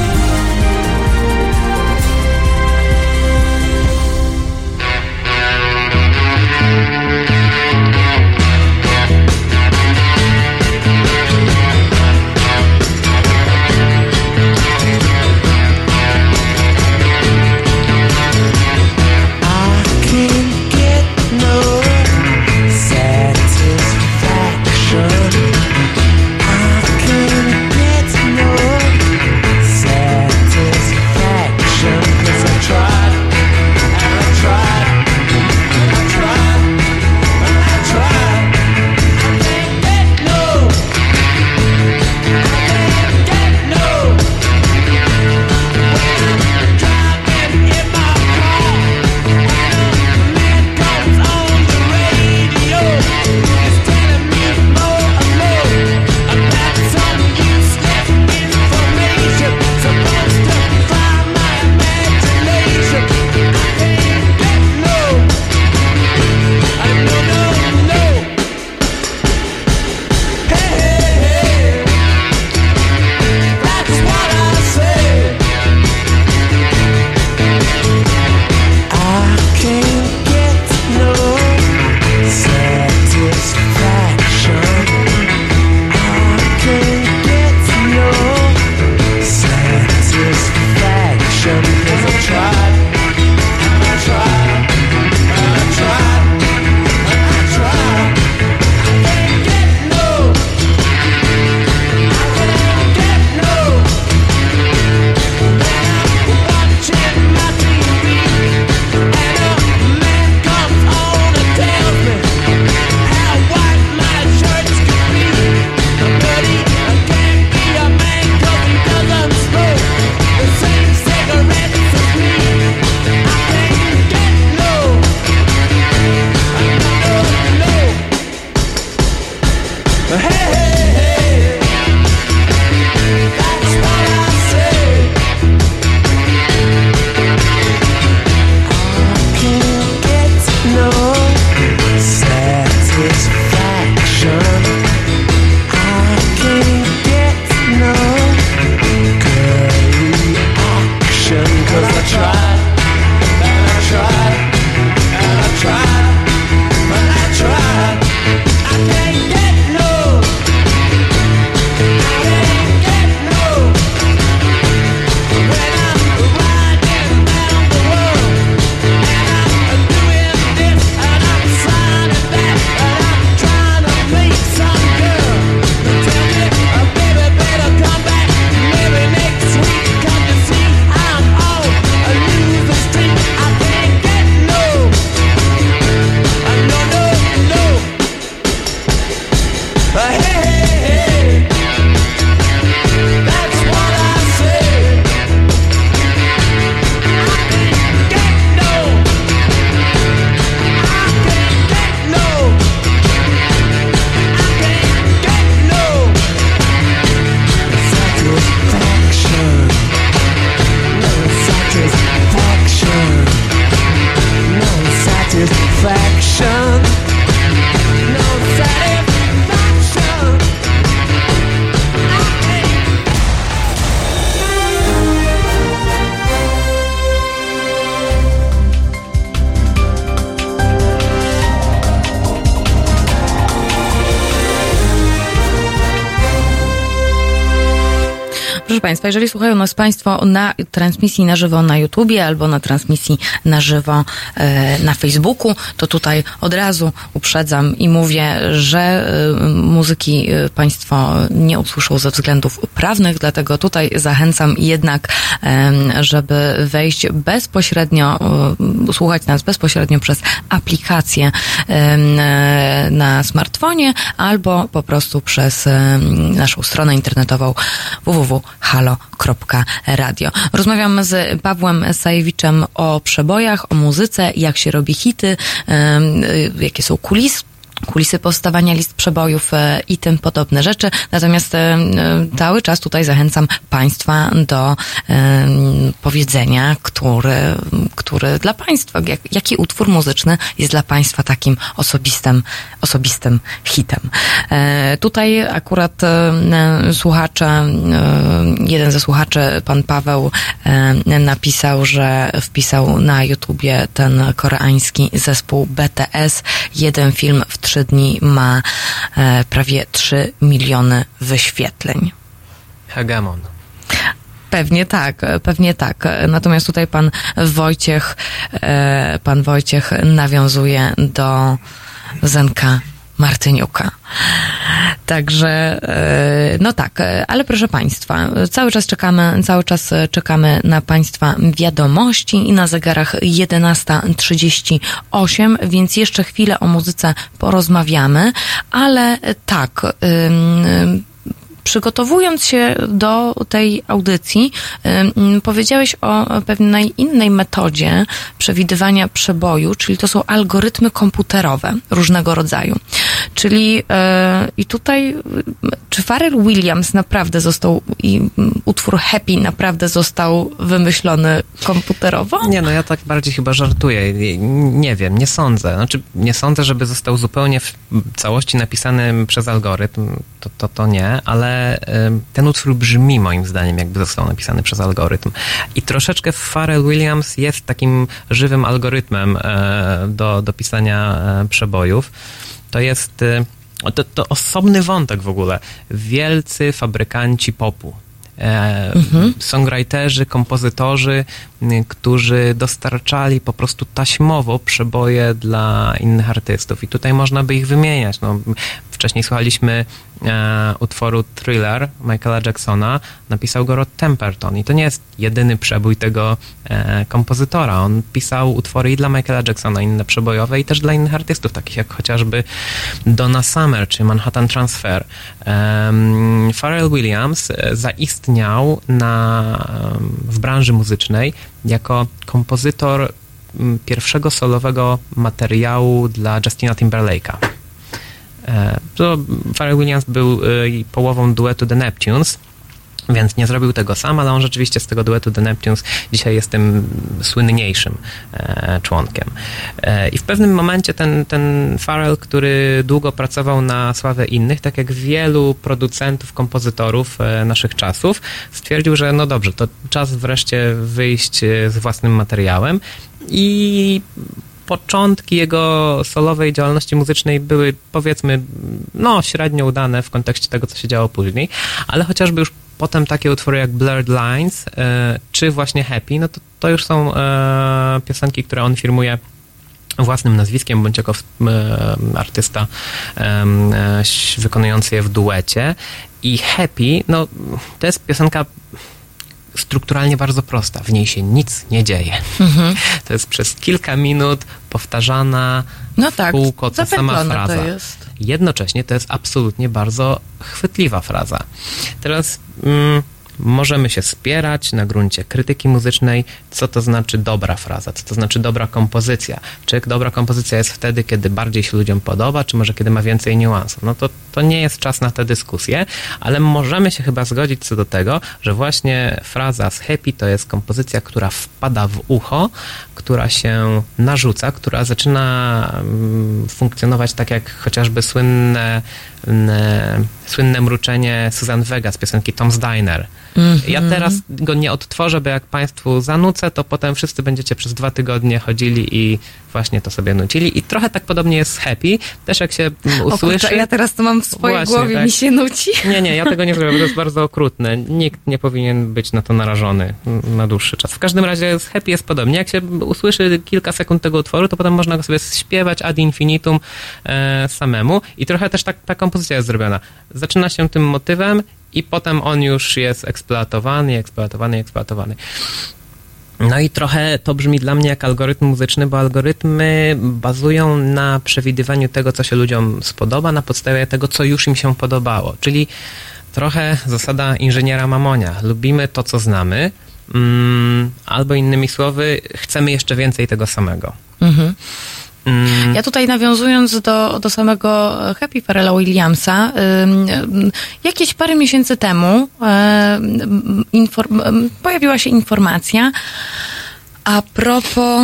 Państwa, jeżeli słuchają nas Państwo na transmisji na żywo na YouTubie albo na transmisji na żywo e, na Facebooku, to tutaj od razu uprzedzam i mówię, że e, muzyki e, Państwo nie usłyszą ze względów prawnych, dlatego tutaj zachęcam jednak, żeby wejść bezpośrednio, słuchać nas bezpośrednio przez aplikację na smartfonie albo po prostu przez naszą stronę internetową www.halo.radio. Rozmawiam z Pawłem Sajewiczem o przebojach, o muzyce, jak się robi hity, y, jakie są kulisy kulisy powstawania list przebojów e, i tym podobne rzeczy. Natomiast e, e, cały czas tutaj zachęcam Państwa do powiedzenia, który, który dla Państwa, jak, jaki utwór muzyczny jest dla Państwa takim osobistym, osobistym hitem. Tutaj akurat słuchacze, jeden ze słuchaczy, pan Paweł, napisał, że wpisał na YouTubie ten koreański zespół BTS. Jeden film w trzy dni ma e, prawie 3 miliony wyświetleń. Hegemon. Pewnie tak, pewnie tak. Natomiast tutaj pan Wojciech, e, pan Wojciech nawiązuje do Zenka Martyniuka. Także, e, no tak, e, ale proszę Państwa, cały czas czekamy, cały czas e, czekamy na Państwa wiadomości i na zegarach 11.38, więc jeszcze chwilę o muzyce porozmawiamy, ale tak, przygotowując się do tej audycji, powiedziałeś o pewnej innej metodzie przewidywania przeboju, czyli to są algorytmy komputerowe różnego rodzaju. Czyli e, i tutaj, czy Pharrell Williams naprawdę został, i utwór Happy naprawdę został wymyślony komputerowo? Nie, no ja tak bardziej chyba żartuję. Nie, wiem, nie sądzę. Znaczy, nie sądzę, żeby został zupełnie w całości napisany przez algorytm. To, to, to nie, ale ten utwór brzmi moim zdaniem, jakby został napisany przez algorytm. I troszeczkę Pharrell Williams jest takim żywym algorytmem e, do, do pisania e, przebojów. To jest e, to, to osobny wątek w ogóle. Wielcy fabrykanci popu. E, Songwriterzy, kompozytorzy, y, którzy dostarczali po prostu taśmowo przeboje dla innych artystów. I tutaj można by ich wymieniać. No, wcześniej słuchaliśmy e, utworu Thriller Michaela Jacksona. Napisał go Rod Temperton. I to nie jest jedyny przebój tego e, kompozytora. On pisał utwory i dla Michaela Jacksona, inne przebojowe, i też dla innych artystów, takich jak chociażby Donna Summer czy Manhattan Transfer. Um, Pharrell Williams e, zaistniał na, w branży muzycznej jako kompozytor pierwszego solowego materiału dla Justina Timberlake'a. E, To Pharrell Williams był e, połową duetu The Neptunes, więc nie zrobił tego sam, ale on rzeczywiście z tego duetu The Neptunes dzisiaj jest tym słynniejszym e, członkiem. I w pewnym momencie ten, ten który długo pracował na sławę innych, tak jak wielu producentów, kompozytorów naszych czasów, stwierdził, że no dobrze, to czas wreszcie wyjść z własnym materiałem i początki jego solowej działalności muzycznej były powiedzmy no średnio udane w kontekście tego, co się działo później, ale chociażby już potem takie utwory jak Blurred Lines e, czy właśnie Happy, no to, to już są e, piosenki, które on firmuje własnym nazwiskiem, bądź jako e, artysta wykonujący je w duecie. I Happy, no to jest piosenka strukturalnie bardzo prosta. W niej się nic nie dzieje. *laughs* To jest przez kilka minut powtarzana No tak, kółko ta sama fraza. to jest. Jednocześnie to jest absolutnie bardzo chwytliwa fraza. Teraz mm, możemy się spierać na gruncie krytyki muzycznej, co to znaczy dobra fraza, co to znaczy dobra kompozycja. Czy dobra kompozycja jest wtedy, kiedy bardziej się ludziom podoba, czy może kiedy ma więcej niuansów. No to, to nie jest czas na tę dyskusję, ale możemy się chyba zgodzić co do tego, że właśnie fraza z happy to jest kompozycja, która wpada w ucho, która się narzuca, która zaczyna mm, funkcjonować tak jak chociażby słynne, mm, słynne mruczenie Susan Vega z piosenki Tom's Diner. Ja teraz go nie odtworzę, bo jak Państwu zanucę, to potem wszyscy będziecie przez dwa tygodnie chodzili i właśnie to sobie nucili. I trochę tak podobnie jest z Happy. Też jak się mm, O usłyszy... kurczę, ja teraz to mam w swojej Właśnie, głowie, tak. mi się nuci. Nie, nie, ja tego nie zrobię, bo to jest bardzo okrutne. Nikt nie powinien być na to narażony na dłuższy czas. W każdym razie z Happy jest podobnie. Jak się usłyszy kilka sekund tego utworu, to potem można go sobie śpiewać ad infinitum e, samemu. I trochę też tak, ta kompozycja jest zrobiona. Zaczyna się tym motywem i potem on już jest eksploatowany, eksploatowany, eksploatowany. No i trochę to brzmi dla mnie jak algorytm muzyczny, bo algorytmy bazują na przewidywaniu tego, co się ludziom spodoba, na podstawie tego, co już im się podobało. Czyli trochę zasada inżyniera Mamonia. Lubimy to, co znamy, mm, albo innymi słowy, chcemy jeszcze więcej tego samego. Mhm. Mm, Ja tutaj nawiązując do, do samego Happy Pharrella Williamsa, jakieś parę miesięcy temu ym, inform, pojawiła się informacja a propos,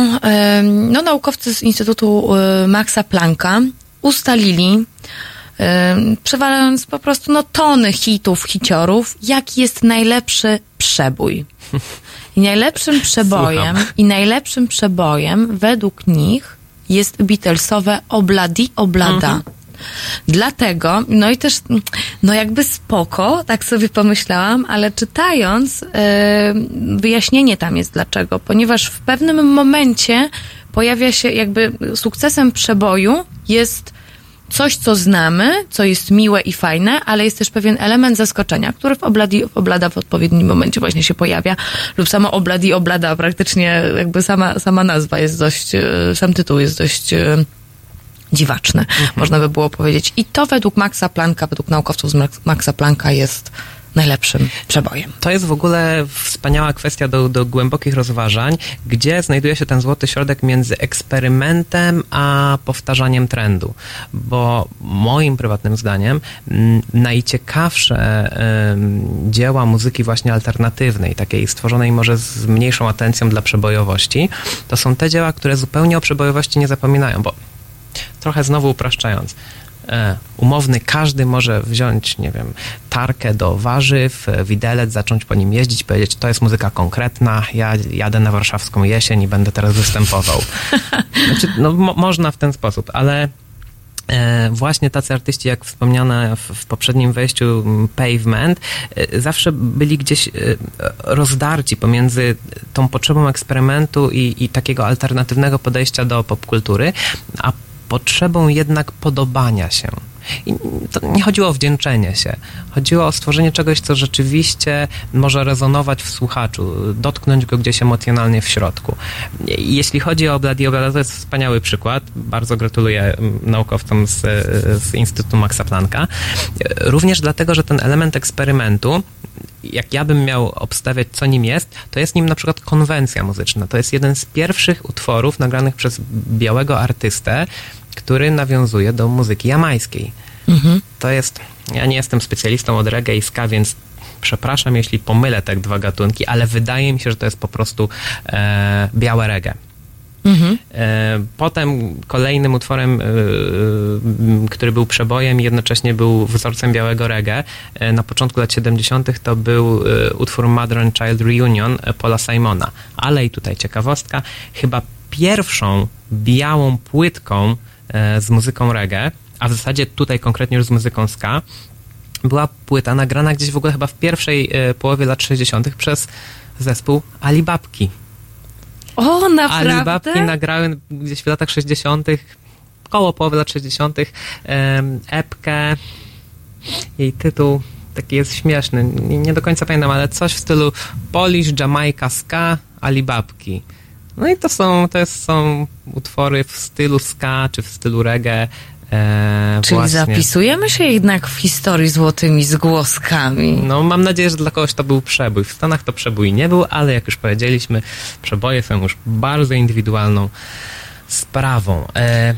no naukowcy z Instytutu y, Maxa Plancka ustalili, przewalając po prostu no tony hitów, hiciorów, jaki jest najlepszy przebój. *laughs* I najlepszym przebojem, Słucham. i najlepszym przebojem według nich jest Beatlesowe Obladi Oblada. Dlatego, no i też, no jakby spoko, tak sobie pomyślałam, ale czytając, e, wyjaśnienie tam jest dlaczego. Ponieważ w pewnym momencie pojawia się jakby sukcesem przeboju jest coś, co znamy, co jest miłe i fajne, ale jest też pewien element zaskoczenia, który w obladi, oblada w odpowiednim momencie właśnie się pojawia, lub samo obladi oblada, praktycznie jakby sama, sama nazwa jest dość, e, sam tytuł jest dość e, dziwaczny, można by było powiedzieć. I to według Maxa Plancka, według naukowców z Max- Maxa Plancka jest najlepszym przebojem. To jest w ogóle wspaniała kwestia do, do głębokich rozważań, gdzie znajduje się ten złoty środek między eksperymentem a powtarzaniem trendu. Bo moim prywatnym zdaniem m, najciekawsze dzieła muzyki właśnie alternatywnej, takiej stworzonej może z mniejszą atencją dla przebojowości, to są te dzieła, które zupełnie o przebojowości nie zapominają, bo trochę znowu upraszczając, umowny każdy może wziąć, nie wiem, tarkę do warzyw, e, widelec, zacząć po nim jeździć, powiedzieć, to jest muzyka konkretna, ja jadę na warszawską jesień i będę teraz występował. *laughs* Znaczy, no, mo- można w ten sposób, ale E, właśnie tacy artyści, jak wspomniane w, poprzednim wejściu Pavement, e, zawsze byli gdzieś e, rozdarci pomiędzy tą potrzebą eksperymentu i, i takiego alternatywnego podejścia do popkultury, a potrzebą jednak podobania się. I to nie chodziło o wdzięczenie się. Chodziło o stworzenie czegoś, co rzeczywiście może rezonować w słuchaczu, dotknąć go gdzieś emocjonalnie w środku. Jeśli chodzi o Bloody Oblada, to jest wspaniały przykład. Bardzo gratuluję mm, naukowcom z, z Instytutu Maxa Plancka. Również dlatego, że ten element eksperymentu, jak ja bym miał obstawiać, co nim jest, to jest nim na przykład konwencja muzyczna. To jest jeden z pierwszych utworów nagranych przez białego artystę, który nawiązuje do muzyki jamańskiej. To jest, ja nie jestem specjalistą od reggae i ska, więc przepraszam, jeśli pomylę te dwa gatunki, ale wydaje mi się, że to jest po prostu e, białe reggae. E, Potem kolejnym utworem, e, który był przebojem i jednocześnie był wzorcem białego reggae e, na początku lat 70. to był utwór Mother and Child Reunion Paula Simona. Ale i tutaj ciekawostka, chyba pierwszą białą płytką z muzyką reggae, a w zasadzie tutaj konkretnie już z muzyką ska, była płyta nagrana gdzieś w ogóle chyba w pierwszej e, połowie lat 60. przez zespół Alibabki. O, naprawdę? Alibabki nagrały gdzieś w latach 60., koło połowy lat 60., em, epkę. Jej tytuł taki jest śmieszny. Nie, nie do końca pamiętam, ale coś w stylu Polish, Jamaica, Ska, Alibabki. No i to są, to są utwory w stylu ska, czy w stylu reggae. E, Czyli właśnie. zapisujemy się jednak w historii złotymi zgłoskami. No, mam nadzieję, że dla kogoś to był przebój. W Stanach to przebój nie był, ale jak już powiedzieliśmy, przeboje są już bardzo indywidualną sprawą. E,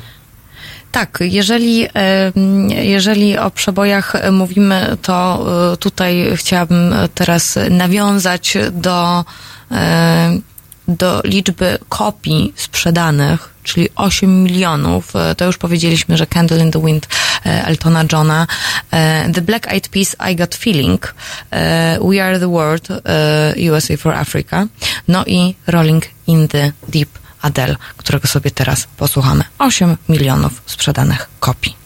Tak, jeżeli, em, jeżeli o przebojach mówimy, to e, tutaj chciałabym teraz nawiązać do, e, do liczby kopii sprzedanych, czyli 8 milionów, e, to już powiedzieliśmy, że Candle in the Wind e, Eltona Johna, e, The Black Eyed Peas I Got Feeling, We Are the World, USA for Africa, no i Rolling in the Deep Adele, którego sobie teraz posłuchamy. 8 milionów sprzedanych kopii.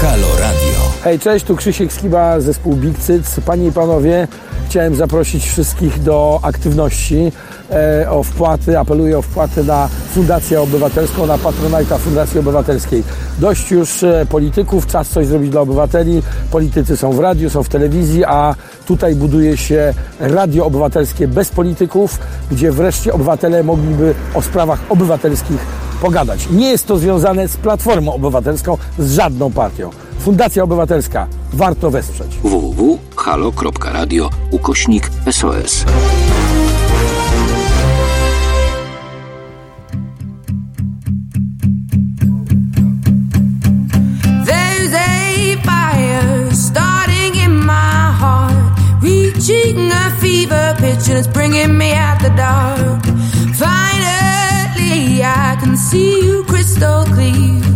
Halo Radio. Hej, cześć, tu Krzysiek Skiba, zespół Big Cyc. Panie i panowie, chciałem zaprosić wszystkich do aktywności e, o wpłaty. Apeluję o wpłaty na Fundację Obywatelską, na patronajta Fundacji Obywatelskiej. Dość już e, polityków, czas coś zrobić dla obywateli. Politycy są w radiu, są w telewizji, a tutaj buduje się radio obywatelskie bez polityków, gdzie wreszcie obywatele mogliby o sprawach obywatelskich pogadać. Nie jest to związane z Platformą Obywatelską, z żadną partią. Fundacja Obywatelska. Warto wesprzeć. www.halo.radio ukośnik SOS. There's a fire starting in my heart, reaching a fever pitch and it's bringing me out the dark. Finally, I can see you crystal clear.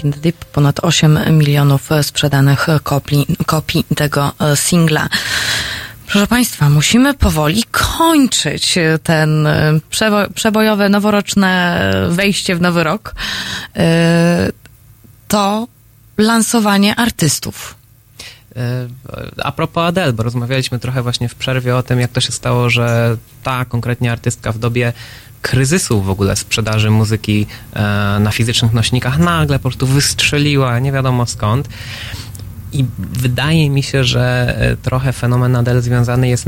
Ranking the Deep ponad 8 milionów sprzedanych kopii, kopii tego e, singla. Proszę Państwa, musimy powoli kończyć ten e, przebo- przebojowe, noworoczne wejście w nowy rok. E, to lansowanie artystów. A propos Adele, bo rozmawialiśmy trochę właśnie w przerwie o tym, jak to się stało, że ta konkretnie artystka w dobie kryzysu w ogóle sprzedaży muzyki e, na fizycznych nośnikach nagle po prostu wystrzeliła, nie wiadomo skąd. I wydaje mi się, że e, trochę fenomen Adele związany jest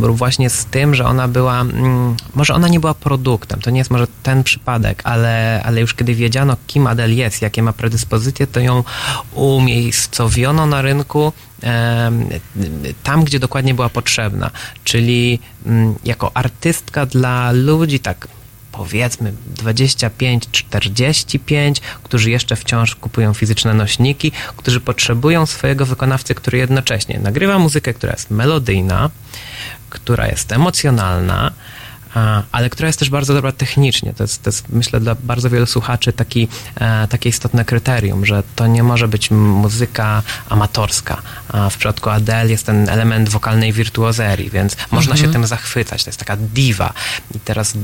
właśnie z tym, że ona była, może ona nie była produktem, to nie jest może ten przypadek, ale, ale już kiedy wiedziano, kim Adele jest, jakie ma predyspozycje, to ją umiejscowiono na rynku tam, gdzie dokładnie była potrzebna, czyli jako artystka dla ludzi tak powiedzmy 25-45, którzy jeszcze wciąż kupują fizyczne nośniki, którzy potrzebują swojego wykonawcy, który jednocześnie nagrywa muzykę, która jest melodyjna, która jest emocjonalna, ale która jest też bardzo dobra technicznie. To jest, to jest myślę, dla bardzo wielu słuchaczy taki, e, takie istotne kryterium, że to nie może być muzyka amatorska. A w przypadku Adele jest ten element wokalnej wirtuozerii, więc można się tym zachwycać. To jest taka diva. I teraz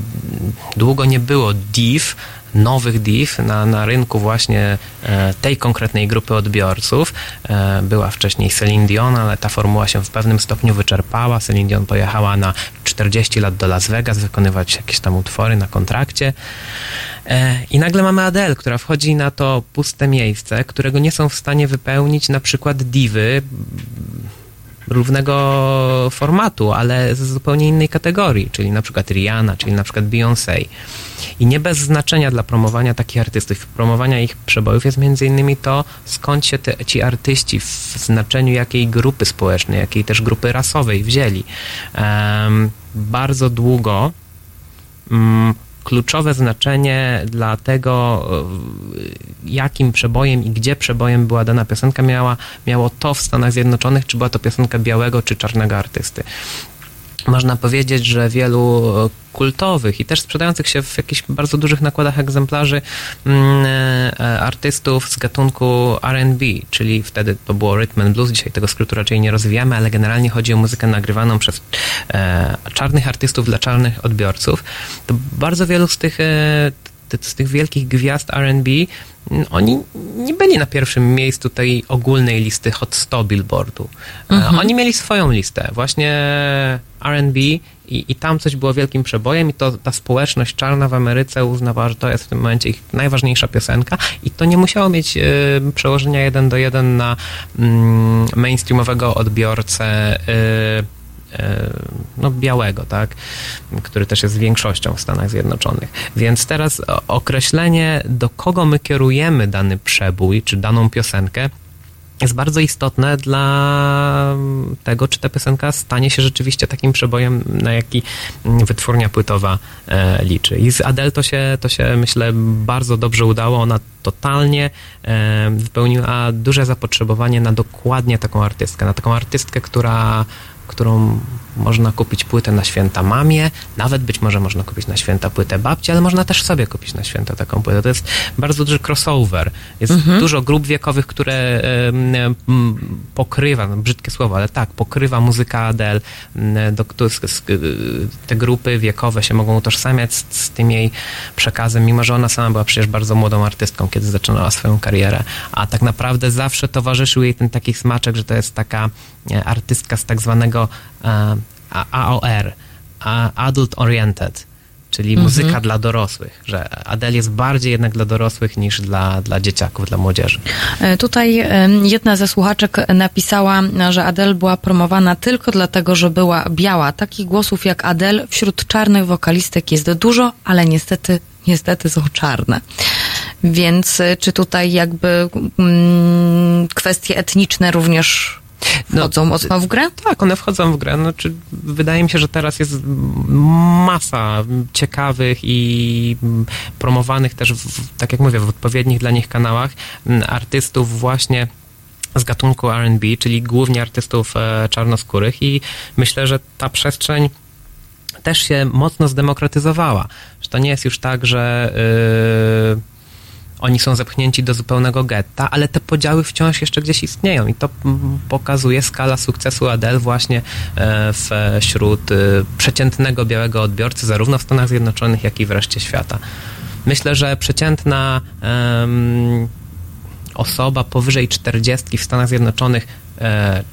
długo nie było div, nowych div na, na rynku właśnie e, tej konkretnej grupy odbiorców. E, była wcześniej Celine Dion, ale ta formuła się w pewnym stopniu wyczerpała. Celine Dion pojechała na 40 lat do Las Vegas wykonywać jakieś tam utwory na kontrakcie. E, I nagle mamy Adele, która wchodzi na to puste miejsce, którego nie są w stanie wypełnić na przykład divy równego formatu, ale z zupełnie innej kategorii, czyli na przykład Rihanna, czyli na przykład Beyoncé. I nie bez znaczenia dla promowania takich artystów, promowania ich przebojów jest między innymi to, skąd się te, ci artyści w znaczeniu jakiej grupy społecznej, jakiej też grupy rasowej wzięli. Em, bardzo długo mm, kluczowe znaczenie dla tego, e, jakim przebojem i gdzie przebojem była dana piosenka, miała, miało to w Stanach Zjednoczonych, czy była to piosenka białego czy czarnego artysty. Można powiedzieć, że wielu e, kultowych i też sprzedających się w jakichś bardzo dużych nakładach egzemplarzy mm, e, artystów z gatunku R&B, czyli wtedy to było rhythm and blues, dzisiaj tego skrótu raczej nie rozwijamy, ale generalnie chodzi o muzykę nagrywaną przez e, czarnych artystów dla czarnych odbiorców. To bardzo wielu z tych z tych wielkich gwiazd R&B oni nie byli na pierwszym miejscu tej ogólnej listy Hot 100 Billboardu. E, Oni mieli swoją listę, właśnie R&B i, i tam coś było wielkim przebojem i to ta społeczność czarna w Ameryce uznawała, że to jest w tym momencie ich najważniejsza piosenka i to nie musiało mieć e, przełożenia jeden do jeden na mm, mainstreamowego odbiorcę e, no, białego, tak, który też jest większością w Stanach Zjednoczonych. Więc teraz określenie, do kogo my kierujemy dany przebój, czy daną piosenkę, jest bardzo istotne dla tego, czy ta piosenka stanie się rzeczywiście takim przebojem, na jaki wytwórnia płytowa e, liczy. I z Adele to się, to się, myślę, bardzo dobrze udało. Ona totalnie e, wypełniła duże zapotrzebowanie na dokładnie taką artystkę, na taką artystkę, która którą można kupić płytę na święta mamie, nawet być może można kupić na święta płytę babci, ale można też sobie kupić na święta taką płytę. To jest bardzo duży crossover. Jest dużo grup wiekowych, które pokrywa, no brzydkie słowo, ale tak, pokrywa muzyka Adele. M, Do, do, z, te grupy wiekowe się mogą utożsamiać z, z tym jej przekazem, mimo że ona sama była przecież bardzo młodą artystką, kiedy zaczynała swoją karierę, a tak naprawdę zawsze towarzyszył jej ten taki smaczek, że to jest taka e, artystka z tak zwanego AOR, Adult Oriented, czyli muzyka dla dorosłych, że Adele jest bardziej jednak dla dorosłych niż dla, dla dzieciaków, dla młodzieży. E, Tutaj jedna ze słuchaczek napisała, że Adele była promowana tylko dlatego, że była biała. Takich głosów jak Adele wśród czarnych wokalistek jest dużo, ale niestety, niestety są czarne. Więc e, czy tutaj jakby mm, kwestie etniczne również No, wchodzą mocno w grę? Tak, one wchodzą w grę. Znaczy, wydaje mi się, że teraz jest masa ciekawych i promowanych też, w, tak jak mówię, w odpowiednich dla nich kanałach artystów właśnie z gatunku R&B, czyli głównie artystów e, czarnoskórych i myślę, że ta przestrzeń też się mocno zdemokratyzowała. Że to nie jest już tak, że yy, oni są zepchnięci do zupełnego getta, ale te podziały wciąż jeszcze gdzieś istnieją i to pokazuje skala sukcesu Adele właśnie e, wśród e, przeciętnego białego odbiorcy, zarówno w Stanach Zjednoczonych, jak i w reszcie świata. Myślę, że przeciętna em, osoba powyżej 40 w Stanach Zjednoczonych e,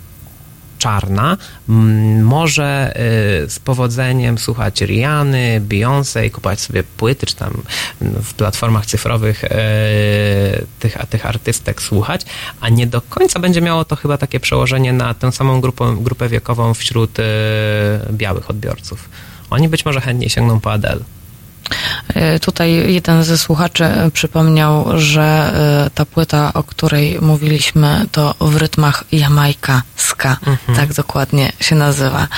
czarna, m, może y, z powodzeniem słuchać Riany, Beyoncé, kupować sobie płyty, czy tam mm, w platformach cyfrowych y, tych, tych artystek słuchać, a nie do końca będzie miało to chyba takie przełożenie na tę samą grupę, grupę wiekową wśród y, białych odbiorców. Oni być może chętniej sięgną po Adele. E, Tutaj jeden ze słuchaczy e, przypomniał, że e, ta płyta, o której mówiliśmy, to w rytmach Jamajka ska. Tak dokładnie się nazywa.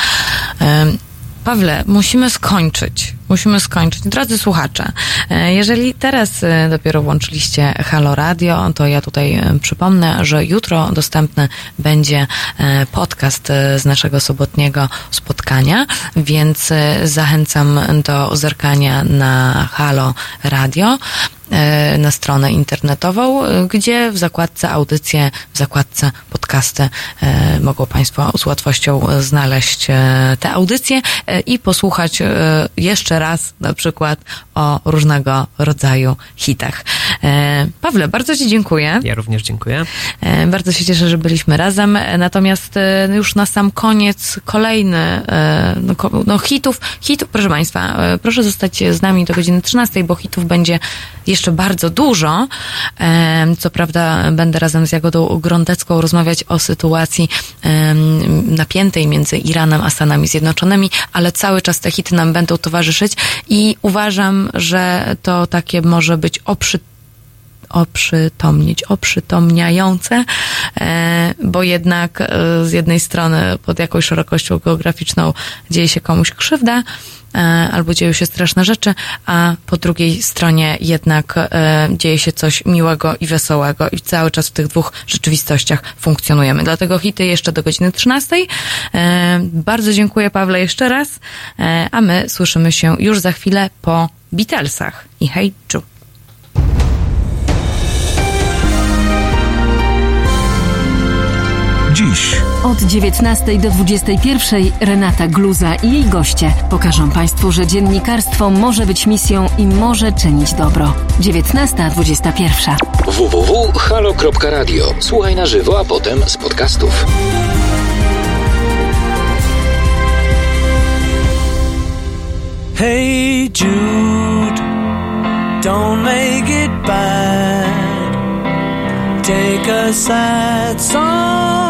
Pawle, musimy skończyć. Musimy skończyć. Drodzy słuchacze, e, jeżeli teraz e, dopiero włączyliście Halo Radio, to ja tutaj e, przypomnę, że jutro dostępny będzie podcast z naszego sobotniego spotkania, więc zachęcam do zerkania na Halo Radio na stronę internetową, e, gdzie w zakładce audycje, w zakładce podcasty e, mogą Państwo z łatwością e, znaleźć e, te audycje e, i posłuchać e, jeszcze raz na przykład o różnego rodzaju hitach. E, Pawle, bardzo Ci dziękuję. Ja również dziękuję. E, Bardzo się cieszę, że byliśmy razem. E, Natomiast e, już na sam koniec kolejny e, no, no hitów, hitów, proszę Państwa, e, proszę zostać z nami do godziny 13, bo hitów będzie jeszcze bardzo dużo. Co prawda będę razem z Jagodą Grądecką rozmawiać o sytuacji napiętej między Iranem a Stanami Zjednoczonymi, ale cały czas te hity nam będą towarzyszyć i uważam, że to takie może oprzy oprzytomnieć, oprzytomniające, e, bo jednak e, z jednej strony pod jakąś szerokością geograficzną dzieje się komuś krzywda, e, albo dzieją się straszne rzeczy, a po drugiej stronie jednak dzieje się coś miłego i wesołego i cały czas w tych dwóch rzeczywistościach funkcjonujemy. Dlatego hity jeszcze do godziny 13. E, Bardzo dziękuję Pawle jeszcze raz, a my słyszymy się już za chwilę po Beatlesach i hej, Dziś Od 19 do 21 Renata Gluza i jej goście pokażą Państwu, że dziennikarstwo może być misją i może czynić dobro. 19.21. www.halo.radio. Słuchaj na żywo, a potem z podcastów. Hey Jude, don't make it bad. Take a sad song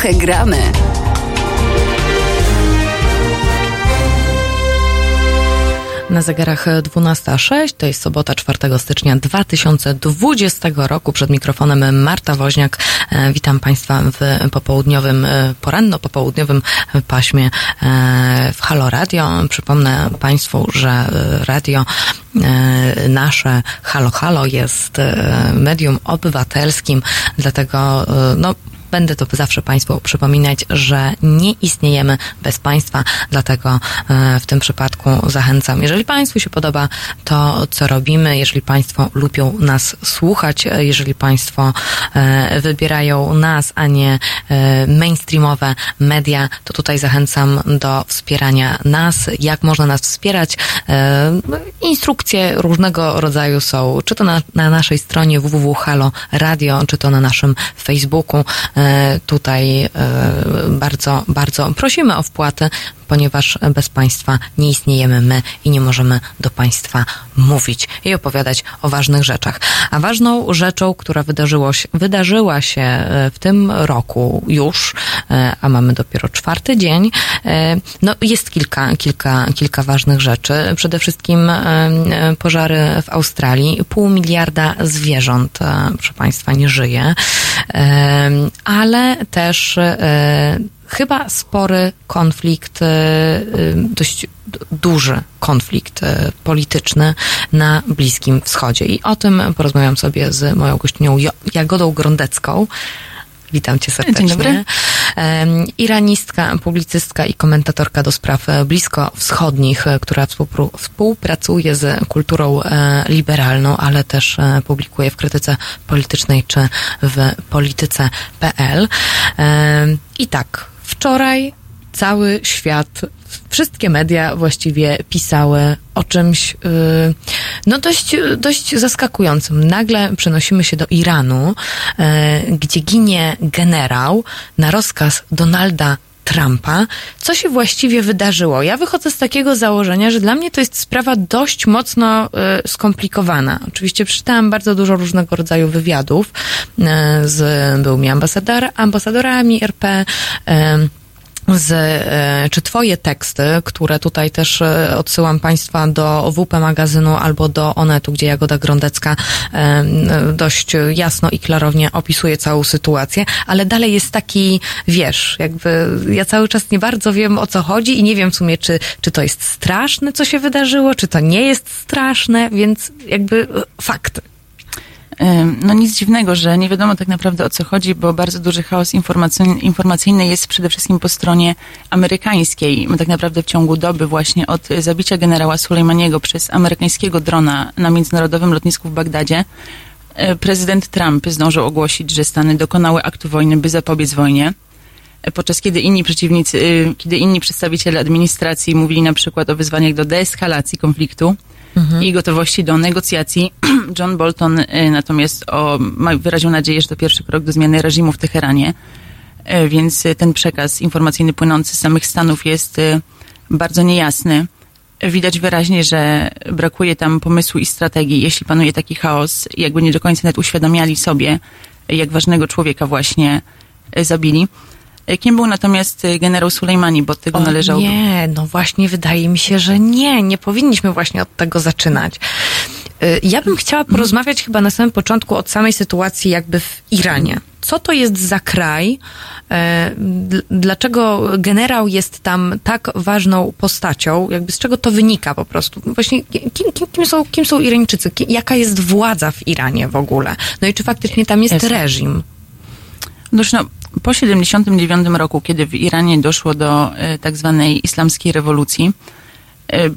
Trochę gramy. Na zegarach 12.06, to jest sobota 4 stycznia 2020 roku. Przed mikrofonem Marta Woźniak. E, Witam Państwa w popołudniowym, e, poranno-popołudniowym paśmie e, w Halo Radio. Przypomnę Państwu, że radio nasze Halo Halo jest medium obywatelskim, dlatego no, Będę to zawsze Państwu przypominać, że nie istniejemy bez Państwa, dlatego e, w tym przypadku zachęcam. Jeżeli Państwu się podoba to, co robimy, jeżeli Państwo lubią nas słuchać, e, jeżeli Państwo e, wybierają nas, a nie mainstreamowe media, to tutaj zachęcam do wspierania nas. Jak można nas wspierać? Instrukcje różnego rodzaju są, czy to na, na naszej stronie www.halo radio, czy to na naszym Facebooku. E, tutaj e, bardzo, bardzo prosimy o wpłatę, ponieważ bez Państwa nie istniejemy my i nie możemy do Państwa mówić i opowiadać o ważnych rzeczach. A ważną rzeczą, która wydarzyło się, wydarzyła się e, w tym roku już, a mamy dopiero czwarty dzień, no jest kilka, kilka, kilka ważnych rzeczy. Przede wszystkim pożary w Australii. Pół miliarda zwierząt, proszę Państwa, nie żyje. Ale też e, chyba spory konflikt, e, e, dość duży konflikt polityczny na Bliskim Wschodzie. I o tym porozmawiam sobie z moją gościnią Jagodą Grondecką. Witam cię serdecznie. Dzień dobry. Iranistka, publicystka i komentatorka do spraw bliskowschodnich, która współpracuje z kulturą e, liberalną, ale też e, publikuje w krytyce politycznej czy w polityce.pl. I tak, wczoraj cały świat wszystkie media właściwie pisały o czymś yy, no dość, dość zaskakującym. Nagle przenosimy się do Iranu, yy, gdzie ginie generał na rozkaz Donalda Trumpa. Co się właściwie wydarzyło? Ja wychodzę z takiego założenia, że dla mnie to jest sprawa dość mocno y, skomplikowana. Oczywiście przeczytałam bardzo dużo różnego rodzaju wywiadów y, z byłymi ambasador, ambasadorami RP, y, z, e, czy twoje teksty, które tutaj też e, odsyłam państwa do WP magazynu albo do Onetu, gdzie Jagoda Grondecka e, dość jasno i klarownie opisuje całą sytuację, ale dalej jest taki, wiesz, jakby ja cały czas nie bardzo wiem o co chodzi i nie wiem w sumie, czy, czy to jest straszne, co się wydarzyło, czy to nie jest straszne, więc jakby fakty. No nic dziwnego, że nie wiadomo tak naprawdę o co chodzi, bo bardzo duży chaos informacyjny jest przede wszystkim po stronie amerykańskiej. My tak naprawdę w ciągu doby właśnie od zabicia generała Sulejmaniego przez amerykańskiego drona na międzynarodowym lotnisku w Bagdadzie e, prezydent Trump zdążył ogłosić, że Stany dokonały aktu wojny, by zapobiec wojnie e, podczas kiedy inni przeciwnicy, e, kiedy inni przedstawiciele administracji mówili na przykład o wyzwaniach do deeskalacji konfliktu, mhm. i gotowości do negocjacji. *clears throat* John Bolton y, natomiast o, wyraził nadzieję, że to pierwszy krok do zmiany reżimu w Teheranie, y, więc ten przekaz informacyjny płynący z samych Stanów jest y, bardzo niejasny. Widać wyraźnie, że brakuje tam pomysłu i strategii, jeśli panuje taki chaos, jakby nie do końca nawet uświadamiali sobie, jak ważnego człowieka właśnie zabili. Kim był natomiast y, generał Sulejmani, bo od tego o, należał... Nie, no właśnie wydaje mi się, że nie, nie powinniśmy właśnie od tego zaczynać. Y, ja bym chciała porozmawiać chyba na samym początku od samej sytuacji jakby w Iranie. Co to jest za kraj? Y, dlaczego generał jest tam tak ważną postacią? Jakby z czego to wynika po prostu? Właśnie kim, kim, kim są, kim są Irańczycy? jaka jest władza w Iranie w ogóle? No i czy faktycznie tam jest, jest. reżim? No, no po 79 roku, kiedy w Iranie doszło do e, tak zwanej islamskiej rewolucji, e,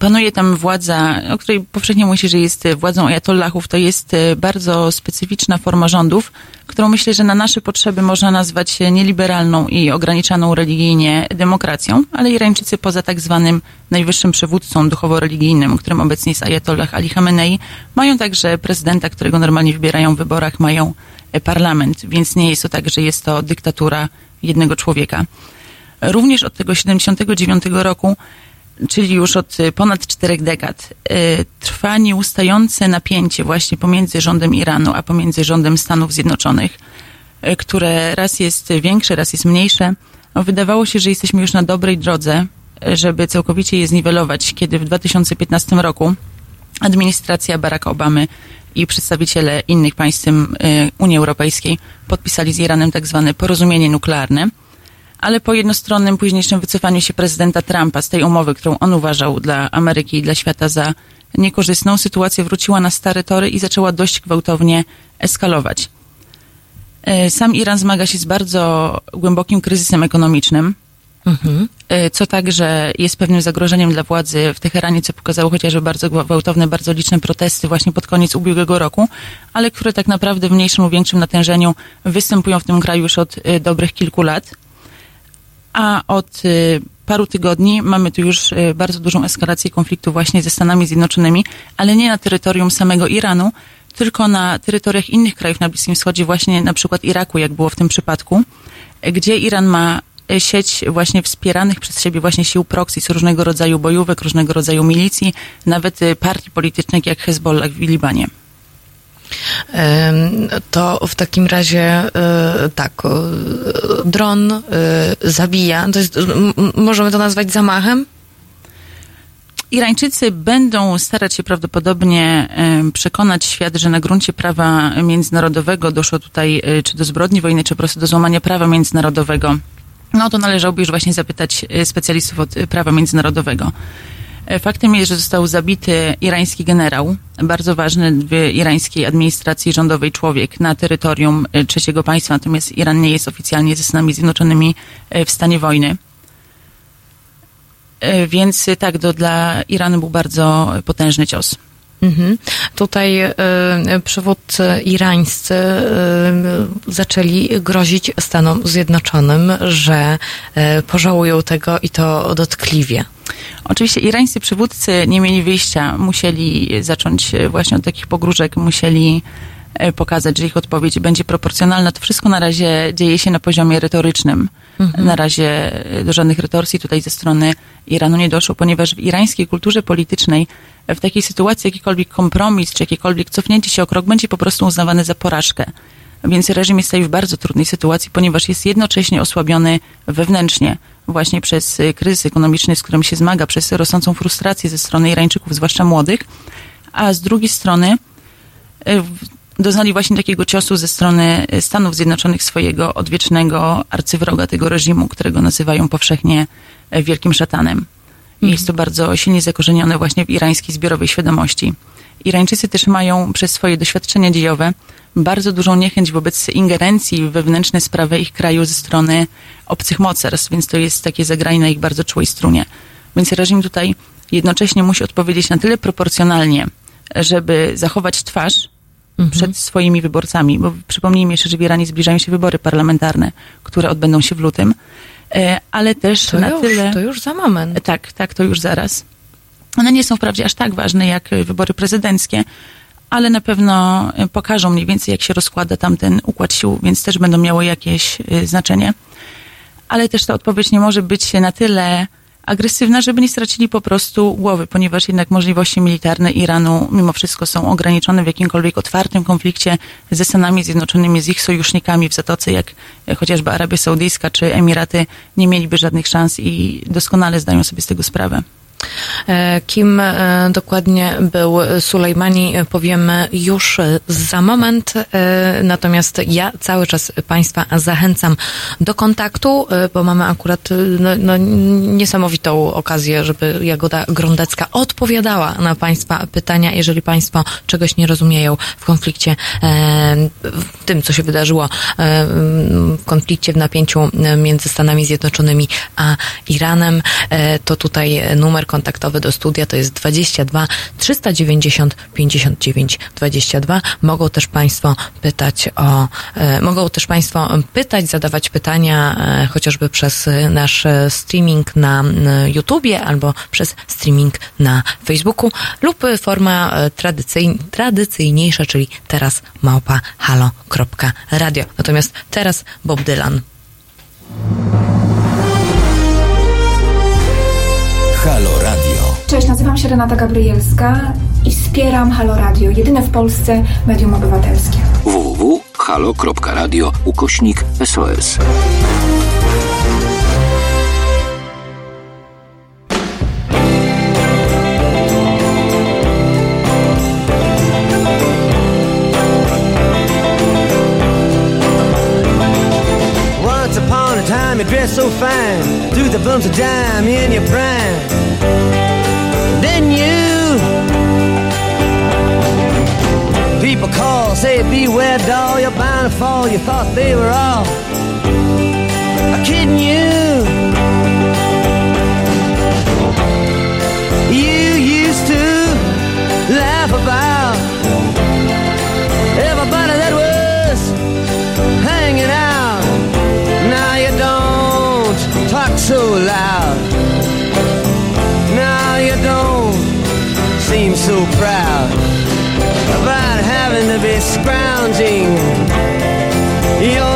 panuje tam władza, o której powszechnie mówi się, że jest władzą ajatollahów. To jest e, bardzo specyficzna forma rządów, którą myślę, że na nasze potrzeby można nazwać nieliberalną i ograniczaną religijnie demokracją, ale Irańczycy poza tak zwanym najwyższym przywódcą duchowo-religijnym, którym obecnie jest ajatollah Ali Khamenei, mają także prezydenta, którego normalnie wybierają w wyborach, mają parlament, więc nie jest to tak, że jest to dyktatura jednego człowieka. Również od tego 79 roku czyli już od y, ponad czterech dekad, y, trwa nieustające napięcie właśnie pomiędzy rządem Iranu, a pomiędzy rządem Stanów Zjednoczonych, które raz jest większe, raz jest mniejsze. No, Wydawało się, że jesteśmy już na dobrej drodze, żeby całkowicie je zniwelować, kiedy w 2015 roku administracja Baracka Obamy i przedstawiciele innych państw, y, Unii Europejskiej, podpisali z Iranem tak zwane porozumienie nuklearne ale po jednostronnym późniejszym wycofaniu się prezydenta Trumpa z tej umowy, którą on uważał dla Ameryki i dla świata za niekorzystną, sytuacja wróciła na stare tory i zaczęła dość gwałtownie eskalować. E, Sam Iran zmaga się z bardzo głębokim kryzysem ekonomicznym, e, co także jest pewnym zagrożeniem dla władzy w Teheranie, co pokazało chociażby bardzo gwałtowne, bardzo liczne protesty właśnie pod koniec ubiegłego roku, ale które tak naprawdę w mniejszym lub większym natężeniu występują w tym kraju już od e, dobrych kilku lat. A od y, paru tygodni mamy tu już bardzo dużą eskalację konfliktu właśnie ze Stanami Zjednoczonymi, ale nie na terytorium samego Iranu, tylko na terytoriach innych krajów na Bliskim Wschodzie, właśnie na przykład Iraku, jak było w tym przypadku, gdzie Iran ma sieć właśnie wspieranych przez siebie właśnie sił proxy, z różnego rodzaju bojówek, różnego rodzaju milicji, nawet y, partii politycznych jak Hezbollah w Libanie. To w takim razie y, tak, y, dron y, zabija. To jest, możemy to nazwać zamachem? Irańczycy będą starać się prawdopodobnie przekonać świat, że na gruncie prawa międzynarodowego doszło tutaj czy do zbrodni wojny, czy po prostu do złamania prawa międzynarodowego. No to należałoby już właśnie zapytać e, specjalistów od e, prawa międzynarodowego. E, Faktem jest, że został zabity irański generał, bardzo ważny w irańskiej administracji rządowej człowiek na terytorium trzeciego państwa, natomiast Iran nie jest oficjalnie ze Stanami Zjednoczonymi w stanie wojny. Więc tak, to dla Iranu był bardzo potężny cios. Mhm. Tutaj y, przywódcy irańscy y, zaczęli grozić Stanom Zjednoczonym, że y, pożałują tego i to dotkliwie. Oczywiście irańscy przywódcy nie mieli wyjścia, musieli zacząć właśnie od takich pogróżek, musieli pokazać, że ich odpowiedź będzie proporcjonalna. To wszystko na razie dzieje się na poziomie retorycznym. Na razie do żadnych retorsji tutaj ze strony Iranu nie doszło, ponieważ w irańskiej kulturze politycznej w takiej sytuacji jakikolwiek kompromis czy jakiekolwiek cofnięcie się o krok będzie po prostu uznawane za porażkę. Więc reżim jest tutaj w bardzo trudnej sytuacji, ponieważ jest jednocześnie osłabiony wewnętrznie właśnie przez y, kryzys ekonomiczny, z którym się zmaga, przez rosnącą frustrację ze strony Irańczyków, zwłaszcza młodych, a z drugiej strony y, doznali właśnie takiego ciosu ze strony y, Stanów Zjednoczonych swojego odwiecznego arcywroga tego reżimu, którego nazywają powszechnie wielkim szatanem. I jest to bardzo silnie zakorzenione właśnie w irańskiej zbiorowej świadomości. Irańczycy też mają przez swoje doświadczenia dziejowe bardzo dużą niechęć wobec ingerencji w wewnętrzne sprawy ich kraju ze strony obcych mocarstw, więc to jest takie zagranie na ich bardzo czułej strunie. Więc reżim tutaj jednocześnie musi odpowiedzieć na tyle proporcjonalnie, żeby zachować twarz przed swoimi wyborcami, bo przypomnijmy jeszcze, że w Iranie zbliżają się wybory parlamentarne, które odbędą się w lutym, ale też To na już, tyle... to już za moment. Tak, tak, to już zaraz. One nie są wprawdzie aż tak ważne jak y, wybory prezydenckie, ale na pewno y, pokażą mniej więcej, jak się rozkłada tam ten układ sił, więc też będą miały jakieś znaczenie. Ale też ta odpowiedź nie może być na tyle agresywna, żeby nie stracili po prostu głowy, ponieważ jednak możliwości militarne Iranu mimo wszystko są ograniczone w jakimkolwiek otwartym konflikcie ze Stanami Zjednoczonymi, z ich sojusznikami w Zatoce, jak chociażby Arabia Saudyjska czy Emiraty, nie mieliby żadnych szans i doskonale zdają sobie z tego sprawę. E, Kim e, dokładnie był Sulejmani, e, powiemy już za moment. Natomiast ja cały czas Państwa zachęcam do kontaktu, bo mamy akurat no, no, niesamowitą okazję, żeby Jagoda Grondecka odpowiadała na Państwa pytania, jeżeli Państwo czegoś nie rozumieją w konflikcie, w tym, co się wydarzyło w konflikcie, w napięciu między Stanami Zjednoczonymi a Iranem, to tutaj numer kontaktowy do studia to jest 22 390 59 22. Mogą też Państwo pytać o, e, mogą też Państwo pytać, zadawać pytania e, chociażby przez nasz streaming na YouTubie albo przez streaming na Facebooku lub forma e, tradycyjn, tradycyjniejsza, czyli teraz małpa halo.radio. Natomiast teraz Bob Dylan. Cześć, nazywam się Renata Gabrielska i wspieram Halo Radio, jedyne w Polsce medium obywatelskie. www.halo.radio ukośnik SOS. Once upon a time you dressed so fine, the bumps of dime in your prime. People call, say beware doll, you're bound to fall. You thought they were all kidding you. To be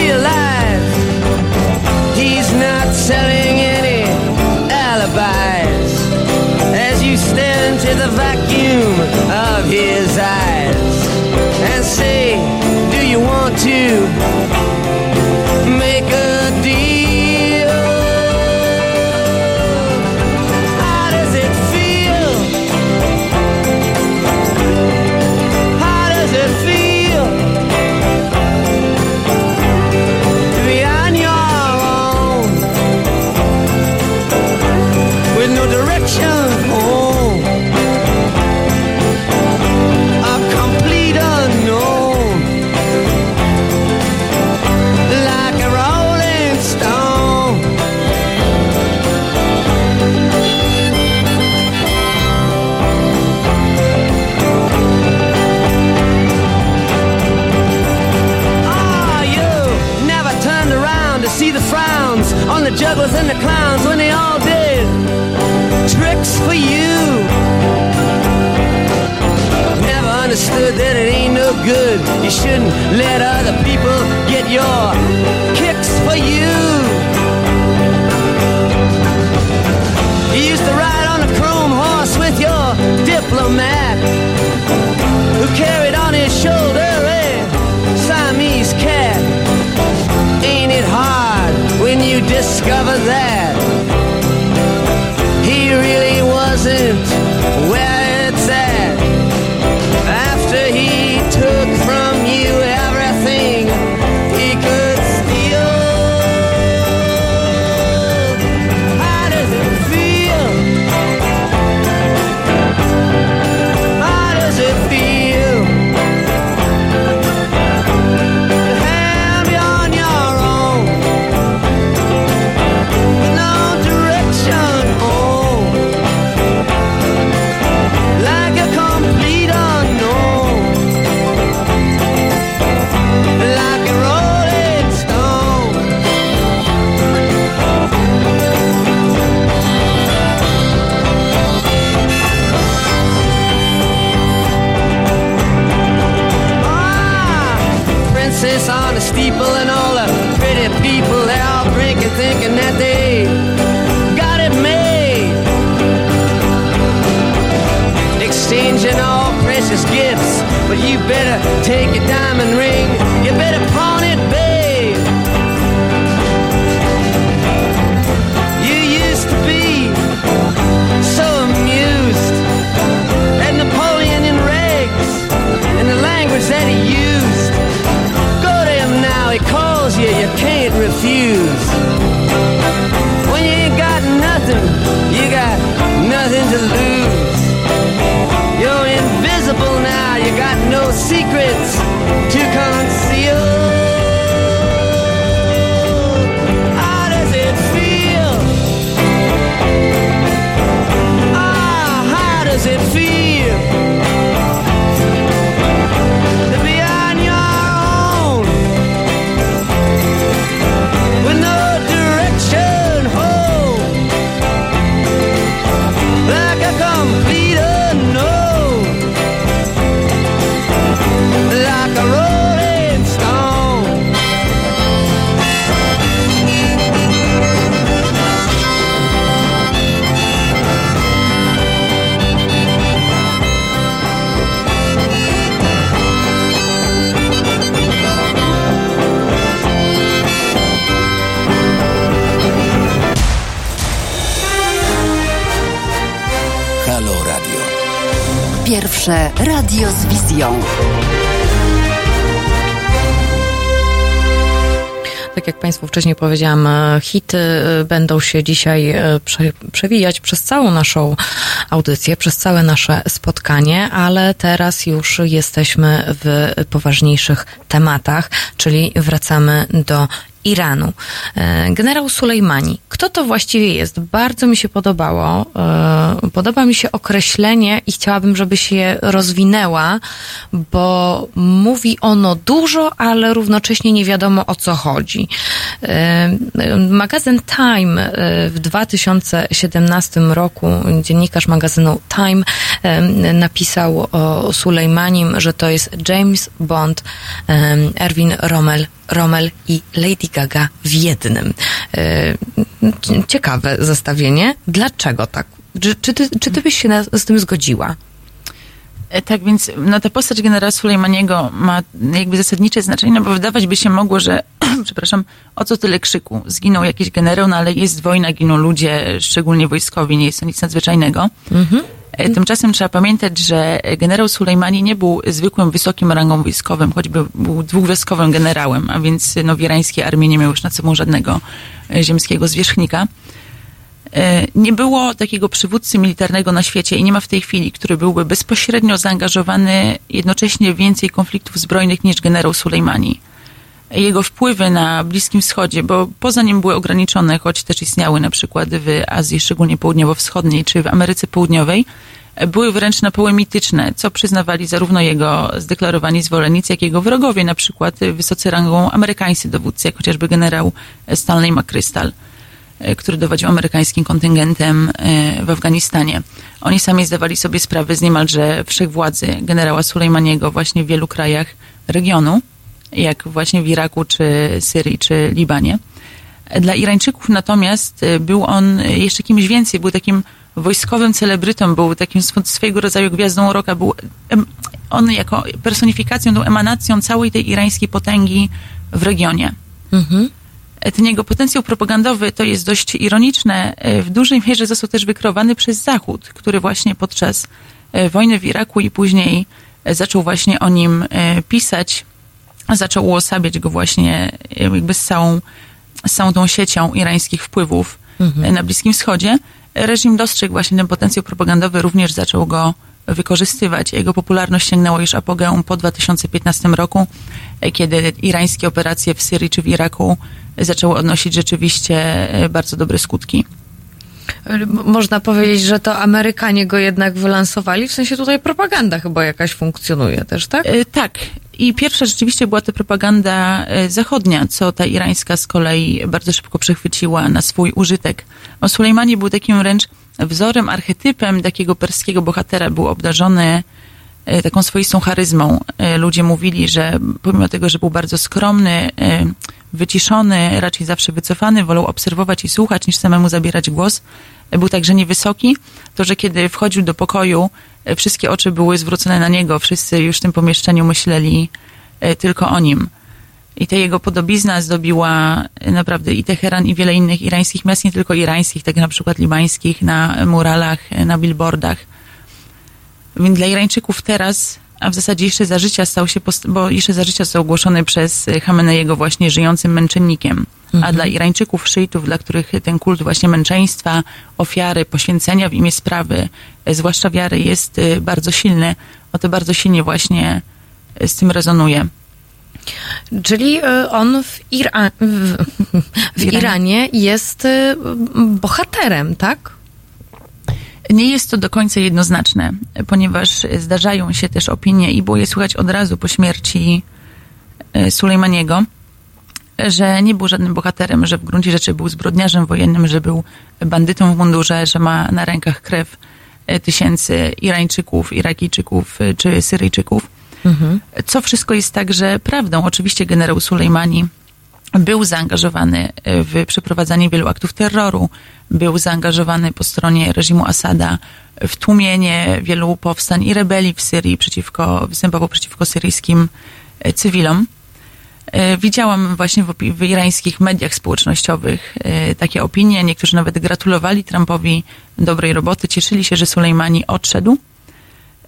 alibis as you stare into the vacuum of his eyes and say, Do you want to good. You shouldn't let other people get your kicks for you. You used to ride on a chrome horse with your diplomat who carried on his shoulder a Siamese cat. Ain't it hard when you discover that steeple and all the pretty people they're all drinking thinking that they got it made. Exchanging all precious gifts but you better take your diamond ring. You better pawn you, you can't refuse. When you ain't got nothing, you got nothing to lose. You're invisible now, you got no secrets to conceal. does it feel? Ah, like a rolling stone. Pierwsze radio z wizją. Państwu wcześniej powiedziałam, e, hity e, będą się dzisiaj e, prze, przewijać przez całą naszą audycję, przez całe nasze spotkanie, ale teraz już jesteśmy w poważniejszych tematach, czyli wracamy do Iranu. E, Generał Sulejmani. Kto to właściwie jest? Bardzo mi się podobało. E, Podoba mi się określenie i chciałabym, żeby się rozwinęła, bo mówi ono dużo, ale równocześnie nie wiadomo o co chodzi. E, Magazyn Time w 2017 roku, dziennikarz magazynu Time napisał o Sulejmanim, że to jest James Bond, Erwin Rommel Rommel i Lady Gaga w jednym. E, Ciekawe zestawienie. Dlaczego tak? Czy, czy, ty, czy ty byś się na, z tym zgodziła? E, Tak więc no, ta postać generała Sulejmaniego ma jakby zasadnicze znaczenie, no bo wydawać by się mogło, że, *clears throat* przepraszam, o co tyle krzyku? Zginął jakiś generał, no ale jest wojna, giną ludzie, szczególnie wojskowi, nie jest to nic nadzwyczajnego. E, Tymczasem trzeba pamiętać, że generał Sulejmani nie był zwykłym wysokim rangą wojskowym, choćby był dwugwiazdkowym generałem, a więc no, w irańskiej armii nie miał już nad sobą żadnego e, ziemskiego zwierzchnika. E, Nie było takiego przywódcy militarnego na świecie i nie ma w tej chwili, który byłby bezpośrednio zaangażowany jednocześnie w więcej konfliktów zbrojnych niż generał Sulejmani. Jego wpływy na Bliskim Wschodzie, bo poza nim były ograniczone, choć też istniały na przykład w Azji, szczególnie południowo-wschodniej, czy w Ameryce Południowej, były wręcz na poły mityczne, co przyznawali zarówno jego zdeklarowani zwolennicy, jak i jego wrogowie, na przykład wysocy rangą amerykańscy dowódcy, jak chociażby generał Stanley McChrystal e, który dowodził amerykańskim kontyngentem e, w Afganistanie. Oni sami zdawali sobie sprawę z niemalże wszechwładzy generała Sulejmaniego właśnie w wielu krajach regionu, jak właśnie w Iraku, czy Syrii, czy Libanie. Dla Irańczyków natomiast e, był on jeszcze kimś więcej, był takim wojskowym celebrytą, był takim swo- swojego rodzaju gwiazdą roka, był on jako personifikacją, tą emanacją całej tej irańskiej potęgi w regionie. Ten jego potencjał propagandowy, to jest dość ironiczne, e, w dużej mierze został też wykreowany przez Zachód, który właśnie podczas e, wojny w Iraku i później zaczął właśnie o nim pisać, zaczął uosabiać go właśnie e, jakby z całą, z całą tą siecią irańskich wpływów e, na Bliskim Wschodzie. Reżim dostrzegł właśnie ten potencjał propagandowy, również zaczął go wykorzystywać. Jego popularność sięgnęła już apogeum po 2015 roku, e, kiedy irańskie operacje w Syrii czy w Iraku zaczęły odnosić rzeczywiście bardzo dobre skutki. Można powiedzieć, że to Amerykanie go jednak wylansowali, w sensie tutaj propaganda chyba jakaś funkcjonuje też, tak? E, Tak. I pierwsza rzeczywiście była to propaganda e, zachodnia, co ta irańska z kolei bardzo szybko przechwyciła na swój użytek. O Sulejmanie był takim wręcz wzorem, archetypem takiego perskiego bohatera. Był obdarzony taką swoistą charyzmą. E, Ludzie mówili, że pomimo tego, że był bardzo skromny, e, wyciszony, raczej zawsze wycofany, wolał obserwować i słuchać, niż samemu zabierać głos. E, Był także niewysoki. To, że kiedy wchodził do pokoju, e, wszystkie oczy były zwrócone na niego, wszyscy już w tym pomieszczeniu myśleli e, tylko o nim. I ta jego podobizna zdobiła e, naprawdę i Teheran, i wiele innych irańskich miast, nie tylko irańskich, tak na przykład libańskich, na muralach, e, na billboardach. Więc dla Irańczyków teraz, a w zasadzie jeszcze za życia stał się, bo jeszcze za życia został ogłoszony przez e, Khameneiego właśnie żyjącym męczennikiem. A dla Irańczyków, szyitów, dla których ten kult właśnie męczeństwa, ofiary, poświęcenia w imię sprawy, e, zwłaszcza wiary, jest e, bardzo silny, o to bardzo silnie właśnie z tym rezonuje. Czyli y, on w, Ira- w, w Iranie. Jest y, bohaterem, tak? Nie jest to do końca jednoznaczne, ponieważ zdarzają się też opinie i było je słychać od razu po śmierci e, Sulejmaniego, że nie był żadnym bohaterem, że w gruncie rzeczy był zbrodniarzem wojennym, że był bandytą w mundurze, że ma na rękach krew e, tysięcy Irańczyków, Irakijczyków e, czy Syryjczyków. Co wszystko jest także prawdą. Oczywiście generał Sulejmani był zaangażowany w przeprowadzanie wielu aktów terroru, był zaangażowany po stronie reżimu Asada w tłumienie wielu powstań i rebelii w Syrii przeciwko, występował przeciwko syryjskim e, cywilom. E, Widziałam właśnie w, w irańskich mediach społecznościowych e, takie opinie. Niektórzy nawet gratulowali Trumpowi dobrej roboty, cieszyli się, że Sulejmani odszedł.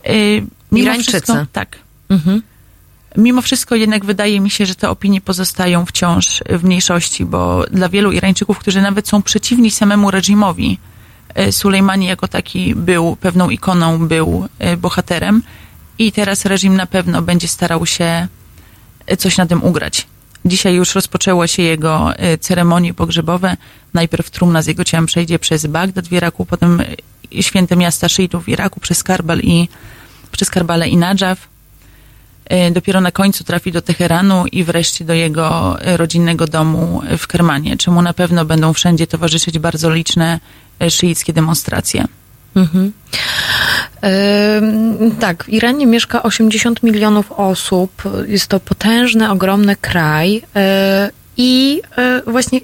E, mimo Irańczycy. wszystko- tak. Mhm. Mimo wszystko jednak wydaje mi się, że te opinie pozostają wciąż w mniejszości, bo dla wielu Irańczyków, którzy nawet są przeciwni samemu reżimowi, e, Sulejmani jako taki był pewną ikoną, był e, bohaterem i teraz reżim na pewno będzie starał się e, coś na tym ugrać. Dzisiaj już rozpoczęło się jego ceremonie pogrzebowe. Najpierw trumna z jego ciałem przejdzie przez Bagdad w Iraku, potem święte miasta szyitów w Iraku przez Karbal i przez Karbale i Nadżaw. E, Dopiero na końcu trafi do Teheranu i wreszcie do jego e, rodzinnego domu w Kermanie, czemu na pewno będą wszędzie towarzyszyć bardzo liczne e, szyickie demonstracje. Mhm. Ym, tak, w Iranie mieszka 80 milionów osób. Jest to potężny, ogromny kraj. Yy, I yy, właśnie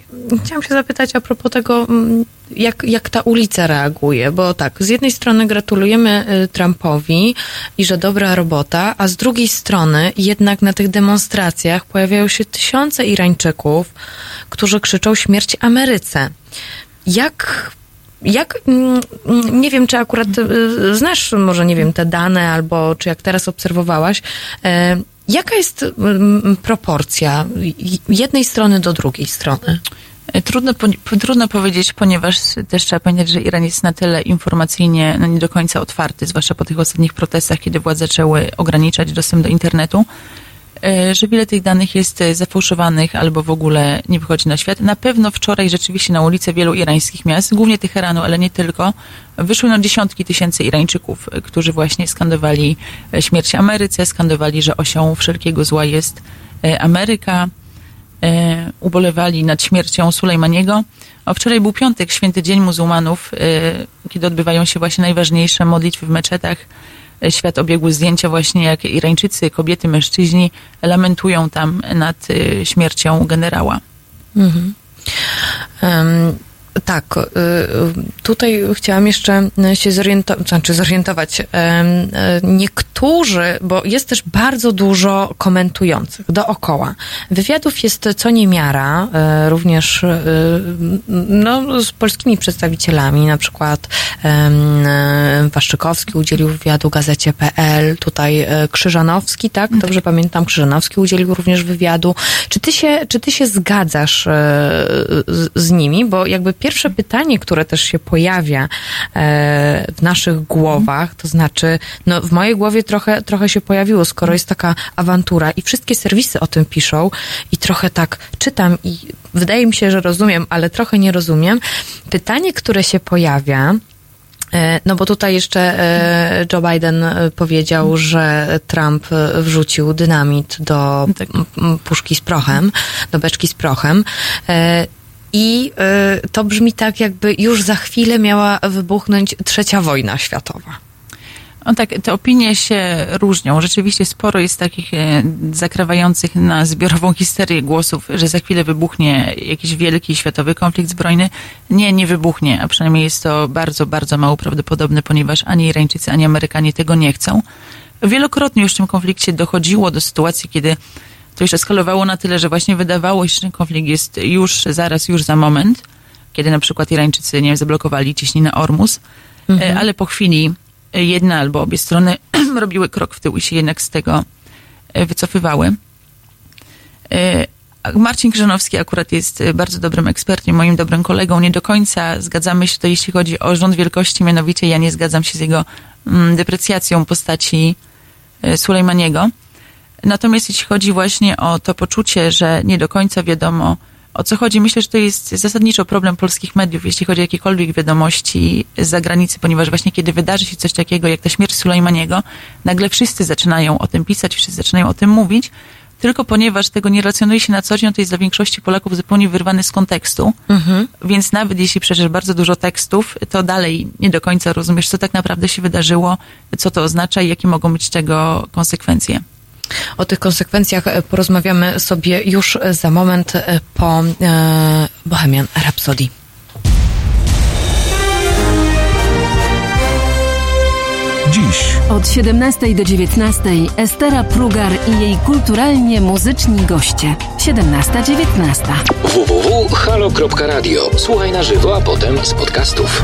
chciałam się zapytać a propos tego, mm, jak, jak ta ulica reaguje, bo tak, z jednej strony gratulujemy y, Trumpowi i że dobra robota, a z drugiej strony jednak na tych demonstracjach pojawiają się tysiące Irańczyków, którzy krzyczą śmierć Ameryce. Jak jak, mm, mm, nie wiem, czy akurat y, znasz może, nie wiem, te dane, albo czy jak teraz obserwowałaś, e, jaka jest proporcja jednej strony do drugiej strony? E, Trudno, po- trudno powiedzieć, ponieważ też trzeba pamiętać, że Iran jest na tyle informacyjnie no nie do końca otwarty, zwłaszcza po tych ostatnich protestach, kiedy władze zaczęły ograniczać dostęp do internetu, że wiele tych danych jest e, zafałszowanych albo w ogóle nie wychodzi na świat. Na pewno wczoraj rzeczywiście na ulice wielu irańskich miast, głównie Teheranu, ale nie tylko, wyszły no dziesiątki tysięcy Irańczyków, e, którzy właśnie skandowali e, śmierć Ameryce, skandowali, że osią wszelkiego zła jest e, Ameryka e, ubolewali nad śmiercią Sulejmaniego. A wczoraj był piątek, święty dzień muzułmanów, e, kiedy odbywają się właśnie najważniejsze modlitwy w meczetach. Świat obiegł zdjęcia właśnie, jak Irańczycy, kobiety, mężczyźni lamentują tam nad e, śmiercią generała. Mhm. Em, tak, y, tutaj chciałam jeszcze się zorientować, znaczy zorientować. E, Niektórzy, bo jest też bardzo dużo komentujących dookoła. Wywiadów jest co niemiara, e, również e, no, z polskimi przedstawicielami, na przykład Waszczykowski udzielił wywiadu gazecie PL, tutaj Krzyżanowski, tak? Dobrze pamiętam, Krzyżanowski udzielił również wywiadu. Czy ty się, czy ty się zgadzasz z, z nimi? Bo jakby pierwsze pytanie, które też się pojawia e, w naszych głowach, to znaczy, no w mojej głowie trochę, trochę się pojawiło, skoro jest taka awantura i wszystkie serwisy o tym piszą i trochę tak czytam i wydaje mi się, że rozumiem, ale trochę nie rozumiem. Pytanie, które się pojawia, E, No bo tutaj jeszcze e, Joe Biden powiedział, że Trump wrzucił dynamit do m, puszki z prochem, do beczki z prochem. I e, to brzmi tak, jakby już za chwilę miała wybuchnąć trzecia wojna światowa. No tak, te opinie się różnią. Rzeczywiście sporo jest takich e, zakrawających na zbiorową histerię głosów, że za chwilę wybuchnie jakiś wielki światowy konflikt zbrojny. Nie, nie wybuchnie, a przynajmniej jest to bardzo, bardzo mało prawdopodobne, ponieważ ani Irańczycy, ani Amerykanie tego nie chcą. Wielokrotnie już w tym konflikcie dochodziło do sytuacji, kiedy to już eskalowało na tyle, że właśnie wydawało się, że ten konflikt jest już zaraz, już za moment, kiedy na przykład Irańczycy, nie wiem, zablokowali ciśninę Ormus, Mhm. e, ale po chwili jedna albo obie strony *clears throat* robiły krok w tył i się jednak z tego e, wycofywały. E, Marcin Krzyżanowski akurat jest bardzo dobrym ekspertem, moim dobrym kolegą. Nie do końca zgadzamy się to, jeśli chodzi o rząd wielkości, mianowicie ja nie zgadzam się z jego mm, deprecjacją postaci Sulejmaniego. Natomiast jeśli chodzi właśnie o to poczucie, że nie do końca wiadomo, O co chodzi? Myślę, że to jest zasadniczo problem polskich mediów, jeśli chodzi o jakiekolwiek wiadomości z zagranicy, ponieważ właśnie kiedy wydarzy się coś takiego jak ta śmierć Sulejmaniego, nagle wszyscy zaczynają o tym pisać, wszyscy zaczynają o tym mówić, tylko ponieważ tego nie relacjonuje się na co dzień, to jest dla większości Polaków zupełnie wyrwany z kontekstu. Więc nawet jeśli przeczytasz bardzo dużo tekstów, to dalej nie do końca rozumiesz, co tak naprawdę się wydarzyło, co to oznacza i jakie mogą być tego konsekwencje. O tych konsekwencjach e, porozmawiamy sobie już za moment e, po e, Bohemian Rhapsody. Dziś Od 17 do 19 Estera Prugar i jej kulturalnie muzyczni goście. 17-19. www.halo.radio. Słuchaj na żywo, a potem z podcastów.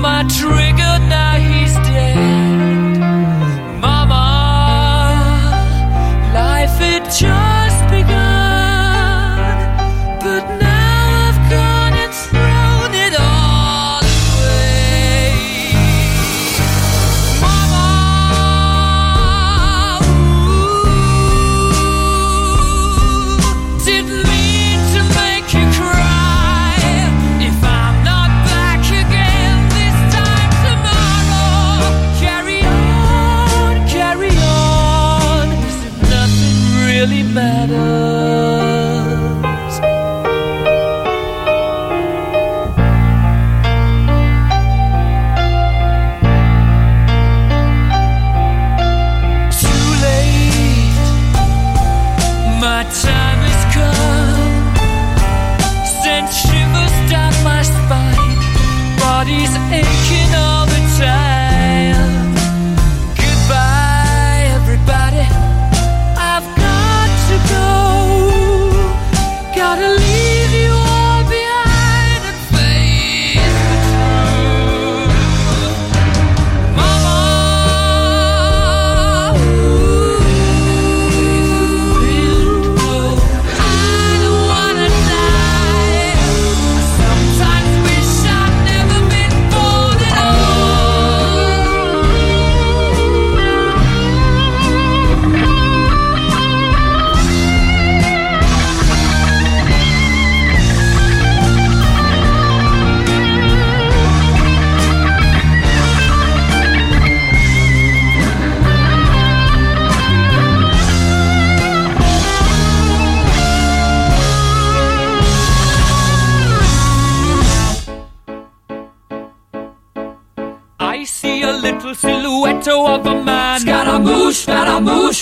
my trigger, now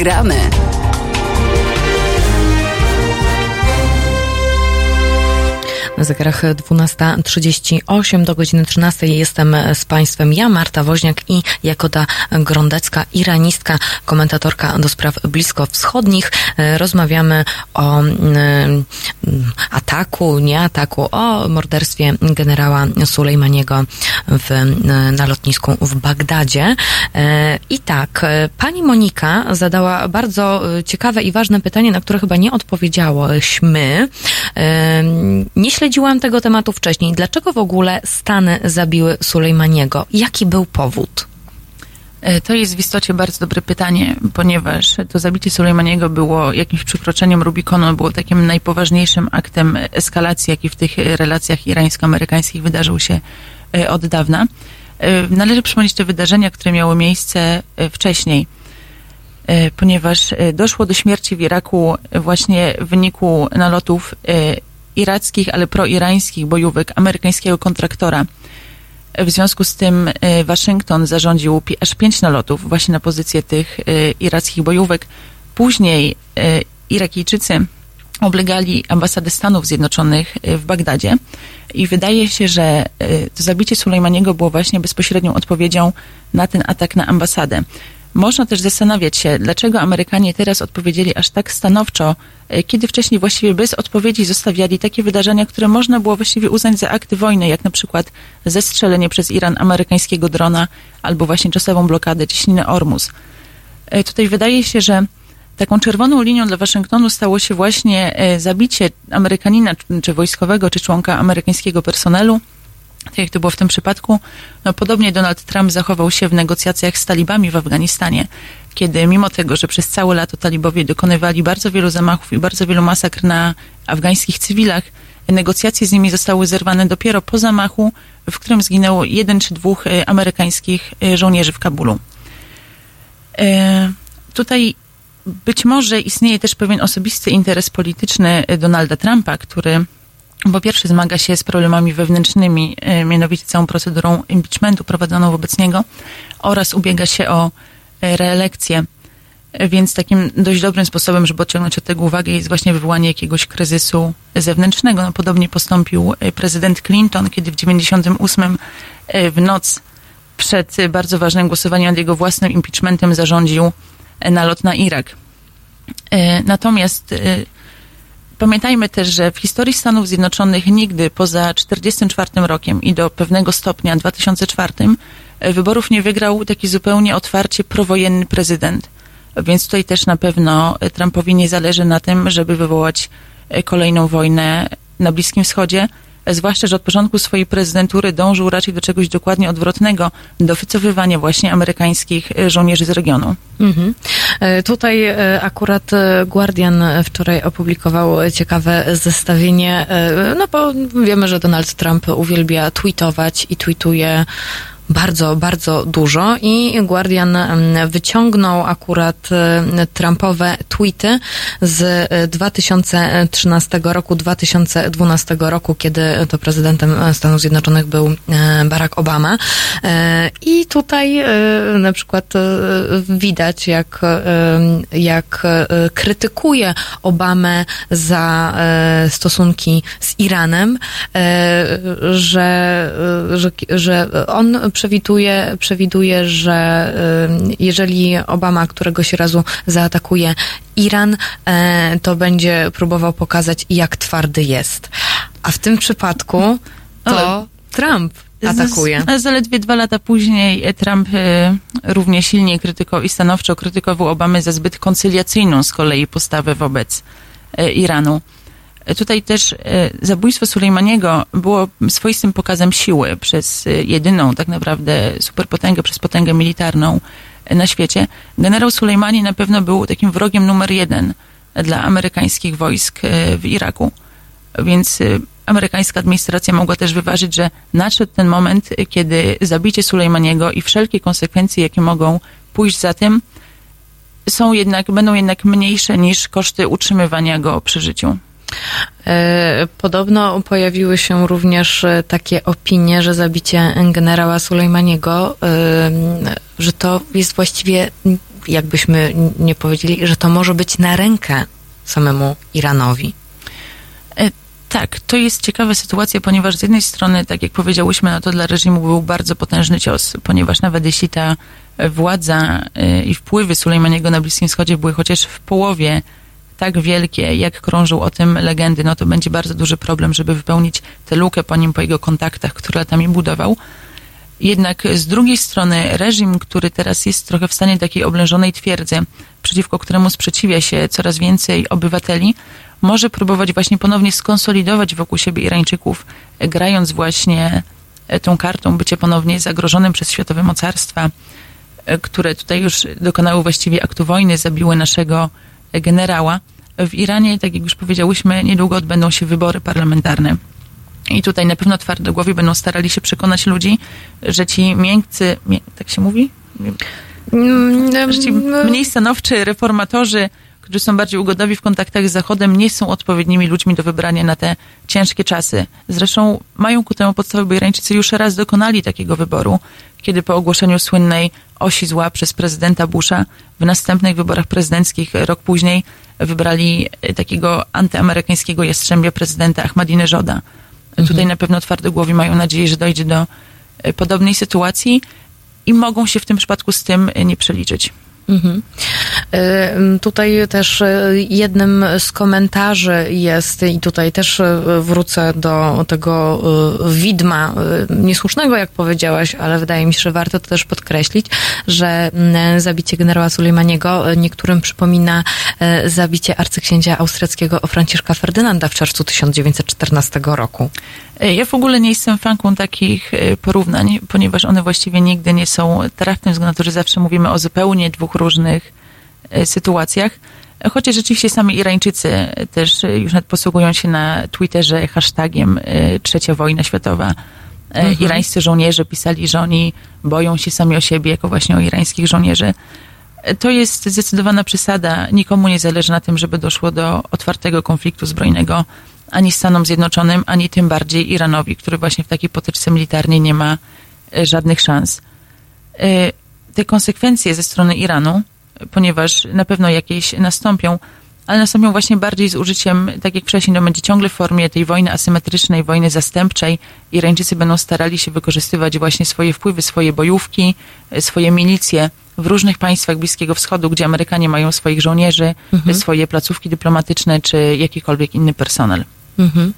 Gramy. Na zegarach 12.38 do godziny 13 jestem z Państwem ja, Marta Woźniak i Jakoda Grondecka, iranistka, komentatorka do spraw bliskowschodnich. Rozmawiamy o mm, ataku, nie ataku, o morderstwie generała Sulejmaniego w, na lotnisku w Bagdadzie. I tak, pani Monika zadała bardzo ciekawe i ważne pytanie, na które chyba nie odpowiedziałyśmy. Nie śledziłam tego tematu wcześniej. Dlaczego w ogóle Stany zabiły Sulejmaniego? Jaki był powód? E, To jest w istocie bardzo dobre pytanie, ponieważ to zabicie Sulejmaniego było jakimś przykroczeniem Rubikonu, było takim najpoważniejszym aktem eskalacji, jaki w tych relacjach irańsko-amerykańskich wydarzył się e, od dawna. E, Należy przypomnieć te wydarzenia, które miały miejsce wcześniej, ponieważ doszło do śmierci w Iraku właśnie w wyniku nalotów irackich, ale proirańskich bojówek amerykańskiego kontraktora. W związku z tym e, Waszyngton zarządził aż pięć nalotów właśnie na pozycję tych e, irackich bojówek. Później e, Irakijczycy oblegali ambasadę Stanów Zjednoczonych w Bagdadzie i wydaje się, że to zabicie Sulejmaniego było właśnie bezpośrednią odpowiedzią na ten atak na ambasadę. Można też zastanawiać się, dlaczego Amerykanie teraz odpowiedzieli aż tak stanowczo, e, kiedy wcześniej właściwie bez odpowiedzi zostawiali takie wydarzenia, które można było właściwie uznać za akty wojny, jak na przykład zestrzelenie przez Iran amerykańskiego drona albo właśnie czasową blokadę cieśniny Ormus. E, Tutaj wydaje się, że taką czerwoną linią dla Waszyngtonu stało się właśnie e, zabicie Amerykanina, czy wojskowego, czy członka amerykańskiego personelu, tak jak to było w tym przypadku. No, podobnie Donald Trump zachował się w negocjacjach z talibami w Afganistanie, kiedy mimo tego, że przez całe lato talibowie dokonywali bardzo wielu zamachów i bardzo wielu masakr na afgańskich cywilach, negocjacje z nimi zostały zerwane dopiero po zamachu, w którym zginęło jeden czy dwóch e, amerykańskich e, żołnierzy w Kabulu. E, Tutaj być może istnieje też pewien osobisty interes polityczny e, Donalda Trumpa, który po pierwsze zmaga się z problemami wewnętrznymi, e, mianowicie całą procedurą impeachmentu prowadzoną wobec niego oraz ubiega się o e, reelekcję. E, Więc takim dość dobrym sposobem, żeby odciągnąć od tego uwagę, jest właśnie wywołanie jakiegoś kryzysu zewnętrznego. No, podobnie postąpił prezydent Clinton, kiedy w 98 e, w noc przed bardzo ważnym głosowaniem nad jego własnym impeachmentem zarządził nalot na Irak. Natomiast pamiętajmy też, że w historii Stanów Zjednoczonych nigdy poza 1944 rokiem i do pewnego stopnia 2004 e, wyborów nie wygrał taki zupełnie otwarcie prowojenny prezydent. Więc tutaj też na pewno e, Trumpowi nie zależy na tym, żeby wywołać e, kolejną wojnę na Bliskim Wschodzie. Zwłaszcza, że od początku swojej prezydentury dążył raczej do czegoś dokładnie odwrotnego, do wycofywania właśnie amerykańskich e, żołnierzy z regionu. Mhm. E, Tutaj e, akurat Guardian wczoraj opublikował ciekawe zestawienie, no bo wiemy, że Donald Trump uwielbia tweetować i tweetuje bardzo, bardzo dużo i Guardian em, wyciągnął akurat e, Trumpowe tweety z e, 2013 roku, 2012 roku, kiedy to prezydentem Stanów Zjednoczonych był e, Barack Obama. E, I tutaj e, na przykład e, widać, jak, e, jak e, krytykuje Obamę za e, stosunki z Iranem, e, że, e, że, że on przewiduje, przewiduje, że e, jeżeli Obama któregoś razu zaatakuje Iran, e, to będzie próbował pokazać, jak twardy jest. A w tym przypadku to Trump atakuje. Z, zaledwie dwa lata później e, Trump e, równie silnie krytykował i stanowczo krytykował Obamy za zbyt koncyliacyjną z kolei postawę wobec e, Iranu. Tutaj też e, zabójstwo Sulejmaniego było swoistym pokazem siły przez e, jedyną tak naprawdę superpotęgę, przez potęgę militarną e, na świecie. Generał Sulejmani na pewno był takim wrogiem numer jeden dla amerykańskich wojsk w Iraku. Więc amerykańska administracja mogła też wyważyć, że nadszedł ten moment, kiedy zabicie Sulejmaniego i wszelkie konsekwencje, jakie mogą pójść za tym, są jednak, będą jednak mniejsze niż koszty utrzymywania go przy życiu. E, Podobno pojawiły się również e, takie opinie, że zabicie generała Sulejmaniego, e, że to jest właściwie, jakbyśmy nie powiedzieli, że to może być na rękę samemu Iranowi. Tak, to jest ciekawa sytuacja, ponieważ z jednej strony, tak jak powiedziałyśmy, no to dla reżimu był bardzo potężny cios, ponieważ nawet jeśli ta władza i wpływy Sulejmaniego na Bliskim Wschodzie były chociaż w połowie tak wielkie, jak krążą o tym legendy, no to będzie bardzo duży problem, żeby wypełnić tę lukę po nim, po jego kontaktach, które latami budował. Jednak z drugiej strony reżim, który teraz jest trochę w stanie takiej oblężonej twierdzy, przeciwko któremu sprzeciwia się coraz więcej obywateli, może próbować właśnie ponownie skonsolidować wokół siebie Irańczyków, grając właśnie e, tą kartą bycie ponownie zagrożonym przez światowe mocarstwa, e, które tutaj już dokonały właściwie aktu wojny, zabiły naszego generała. W Iranie, tak jak już powiedziałyśmy, niedługo odbędą się wybory parlamentarne. I tutaj na pewno twardogłowi będą starali się przekonać ludzi, że ci miękcy, mię, tak się mówi? Że ci mniej stanowczy reformatorzy, którzy są bardziej ugodowi w kontaktach z Zachodem, nie są odpowiednimi ludźmi do wybrania na te ciężkie czasy. Zresztą mają ku temu podstawy, bo Irańczycy już raz dokonali takiego wyboru, kiedy po ogłoszeniu słynnej osi zła przez prezydenta Busha w następnych wyborach prezydenckich rok później wybrali e, takiego antyamerykańskiego jastrzębia prezydenta Ahmadinejoda. Tutaj na pewno twardogłowi mają nadzieję, że dojdzie do e, podobnej sytuacji i mogą się w tym przypadku z tym e, nie przeliczyć. Mhm. Y, Tutaj też y, jednym z komentarzy jest, i tutaj też y, wrócę do tego widma niesłusznego, jak powiedziałaś, ale wydaje mi się, że warto to też podkreślić, że mm, zabicie generała Sulejmaniego niektórym przypomina zabicie arcyksięcia austriackiego Franciszka Ferdynanda w czerwcu 1914 roku. Ja w ogóle nie jestem fanką takich porównań, ponieważ one właściwie nigdy nie są trafne, względu na to, że zawsze mówimy o zupełnie dwóch różnych e, sytuacjach. Chociaż rzeczywiście sami Irańczycy też już nawet posługują się na Twitterze hashtagiem e, Trzecia wojna światowa. E, Mhm. Irańscy żołnierze pisali, że oni boją się sami o siebie, jako właśnie o irańskich żołnierzy. To jest zdecydowana przesada. Nikomu nie zależy na tym, żeby doszło do otwartego konfliktu zbrojnego ani Stanom Zjednoczonym, ani tym bardziej Iranowi, który właśnie w takiej potyczce militarnej nie ma żadnych szans. Te konsekwencje ze strony Iranu, ponieważ na pewno jakieś nastąpią, ale nastąpią właśnie bardziej z użyciem, tak jak wcześniej, no będzie ciągle w formie tej wojny asymetrycznej, wojny zastępczej. Irańczycy będą starali się wykorzystywać właśnie swoje wpływy, swoje bojówki, e, swoje milicje w różnych państwach Bliskiego Wschodu, gdzie Amerykanie mają swoich żołnierzy, Mhm. swoje placówki dyplomatyczne, czy jakikolwiek inny personel. Mhm.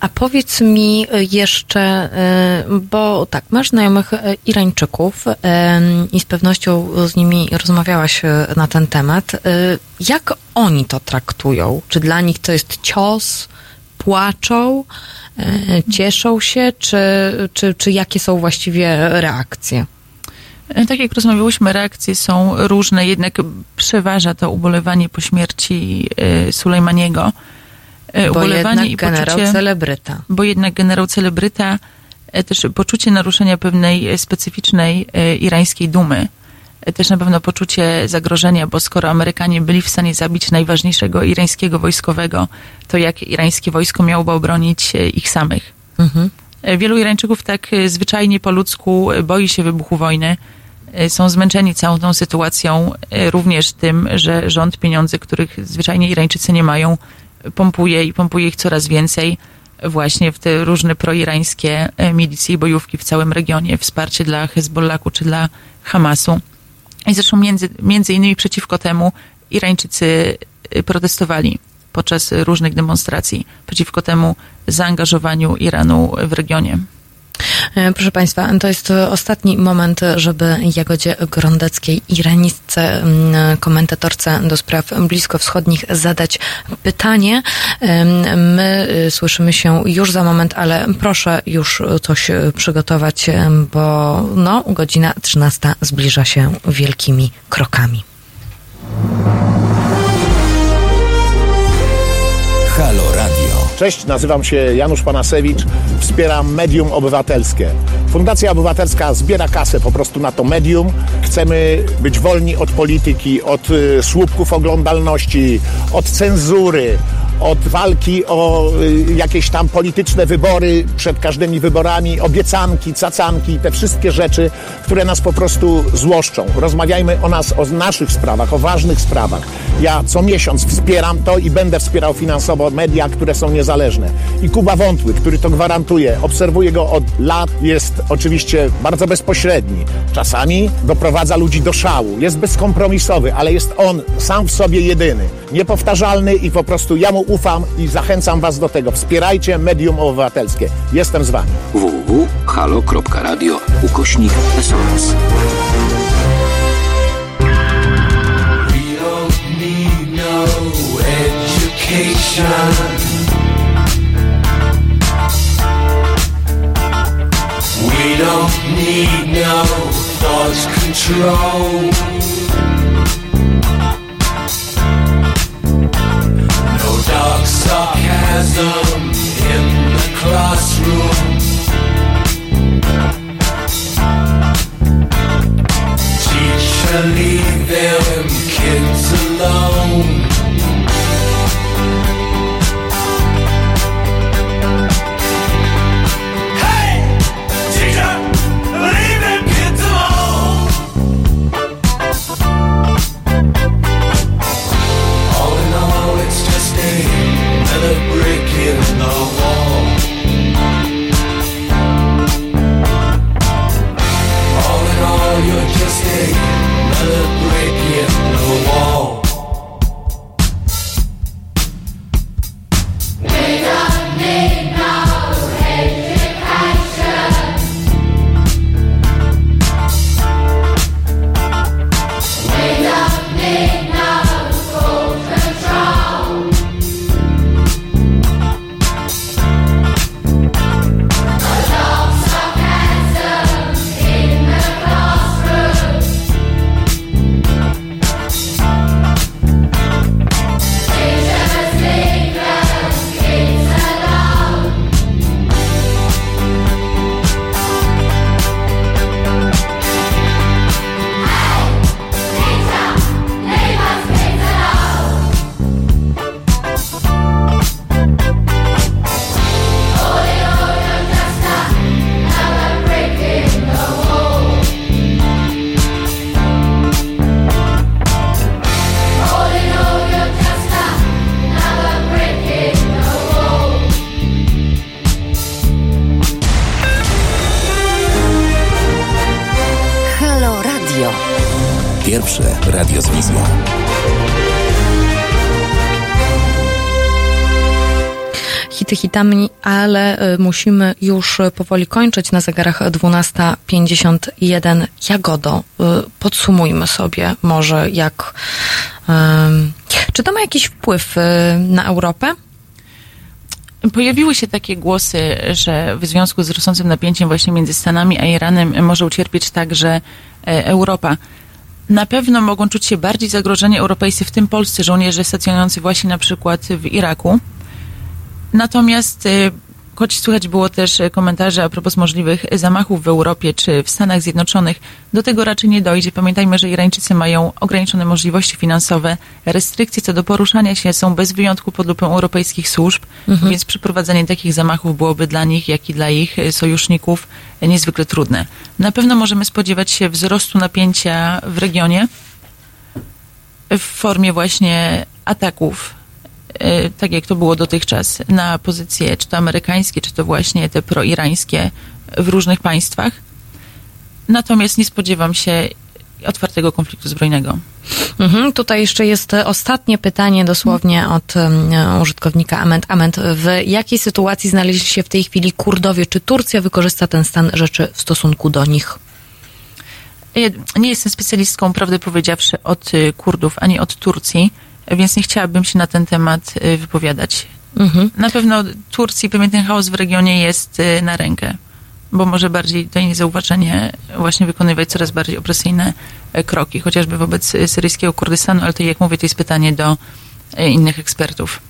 A powiedz mi jeszcze, e, bo tak, masz znajomych e, Irańczyków i z pewnością z nimi rozmawiałaś e, na ten temat. Jak oni to traktują? Czy dla nich to jest cios? Płaczą? Cieszą się? Czy, czy, czy jakie są właściwie reakcje? Tak jak rozmawiałyśmy, reakcje są różne, jednak przeważa to ubolewanie po śmierci Sulejmaniego. E, Bo Ubolewanie jednak generał celebryta. Bo jednak generał celebryta, e, też poczucie naruszenia pewnej e, specyficznej irańskiej dumy. Też na pewno poczucie zagrożenia, bo skoro Amerykanie byli w stanie zabić najważniejszego irańskiego wojskowego, to jak irańskie wojsko miałoby obronić ich samych? Mhm. Wielu Irańczyków tak zwyczajnie po ludzku boi się wybuchu wojny. Są zmęczeni całą tą sytuacją, również tym, że rząd pieniądze, których zwyczajnie Irańczycy nie mają, pompuje i pompuje ich coraz więcej właśnie w te różne proirańskie e, milicje i bojówki w całym regionie, wsparcie dla Hezbollahu czy dla Hamasu. I zresztą między, między innymi przeciwko temu Irańczycy e, protestowali podczas różnych demonstracji przeciwko temu zaangażowaniu Iranu w regionie. E, Proszę Państwa, to jest ostatni moment, żeby Jagodzie Grondeckiej, iranistce, mm, komentatorce do spraw bliskowschodnich zadać pytanie. Em, My y, słyszymy się już za moment, ale proszę już coś przygotować, bo no, godzina 13 zbliża się wielkimi krokami. Cześć, nazywam się Janusz Panasewicz, wspieram Medium Obywatelskie. Fundacja Obywatelska zbiera kasę po prostu na to medium. Chcemy być wolni od polityki, od y, słupków oglądalności, od cenzury, od walki o y, jakieś tam polityczne wybory przed każdymi wyborami, obiecanki, cacanki, te wszystkie rzeczy, które nas po prostu złoszczą. Rozmawiajmy o nas, o naszych sprawach, o ważnych sprawach. Ja co miesiąc wspieram to i będę wspierał finansowo media, które są niezależne. I Kuba Wątły, który to gwarantuje, obserwuję go od lat, jest oczywiście bardzo bezpośredni. Czasami doprowadza ludzi do szału, jest bezkompromisowy, ale jest on sam w sobie jedyny, niepowtarzalny i po prostu ja mu ufam i zachęcam was do tego. Wspierajcie medium obywatelskie. Jestem z wami. www.halo.radio ukośnik SOS. We don't need no no thought control. Dark sarcasm in the classroom. Teacher, leave them kids alone. Ale y, musimy już y, powoli kończyć na zegarach 12.51. Jagodo, y, podsumujmy sobie może jak... Czy to ma jakiś wpływ na Europę? Pojawiły się takie głosy, że w związku z rosnącym napięciem właśnie między Stanami a Iranem może ucierpieć także e, Europa. Na pewno mogą czuć się bardziej zagrożeni europejscy, w tym polscy żołnierze stacjonujący właśnie na przykład w Iraku. Natomiast e, choć słychać było też e, komentarze a propos możliwych zamachów w Europie czy w Stanach Zjednoczonych, do tego raczej nie dojdzie. Pamiętajmy, że Irańczycy mają ograniczone możliwości finansowe. Restrykcje co do poruszania się są bez wyjątku pod lupą europejskich służb, Mhm. więc przeprowadzenie takich zamachów byłoby dla nich, jak i dla ich e, sojuszników niezwykle trudne. Na pewno możemy spodziewać się wzrostu napięcia w regionie w formie właśnie ataków tak jak to było dotychczas, na pozycje czy to amerykańskie, czy to właśnie te proirańskie w różnych państwach. Natomiast nie spodziewam się otwartego konfliktu zbrojnego. Mhm, tutaj jeszcze jest e, ostatnie pytanie dosłownie od um, użytkownika Ament. Ament, w jakiej sytuacji znaleźli się w tej chwili Kurdowie? Czy Turcja wykorzysta ten stan rzeczy w stosunku do nich? Ja nie jestem specjalistką, prawdę powiedziawszy, od y, Kurdów ani od Turcji, więc nie chciałabym się na ten temat y, wypowiadać. Mhm. Na pewno Turcji pewien ten chaos w regionie jest y, na rękę, bo może bardziej to niezauważenie właśnie wykonywać coraz bardziej opresyjne e, kroki, chociażby wobec y, syryjskiego Kurdystanu, ale to jak mówię, to jest pytanie do innych ekspertów.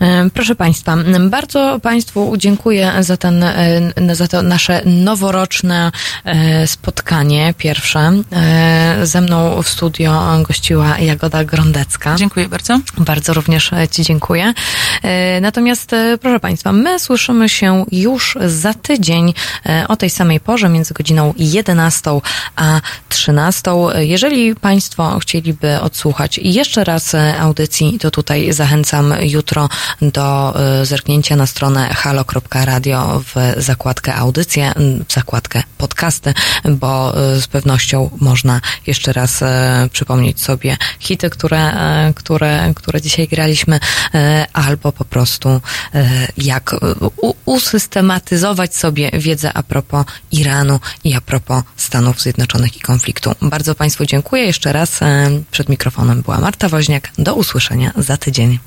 E, Proszę Państwa, bardzo Państwu dziękuję za, ten, e, za to nasze noworoczne e, spotkanie pierwsze. E, Ze mną w studio gościła Jagoda Grondecka. Dziękuję bardzo. Bardzo również e, Ci dziękuję. E, Natomiast, e, proszę Państwa, my słyszymy się już za tydzień e, o tej samej porze, między godziną 11 a 13. Jeżeli Państwo chcieliby odsłuchać jeszcze raz e, audycji, to tutaj zachęcam jutro do e, zerknięcia na stronę halo.radio w zakładkę audycje, m, w zakładkę podcasty, bo e, z pewnością można jeszcze raz przypomnieć sobie hity, które, które, które dzisiaj graliśmy, albo po prostu jak usystematyzować sobie wiedzę a propos Iranu i a propos Stanów Zjednoczonych i konfliktu. Bardzo Państwu dziękuję. Jeszcze raz przed mikrofonem była Marta Woźniak. Do usłyszenia za tydzień.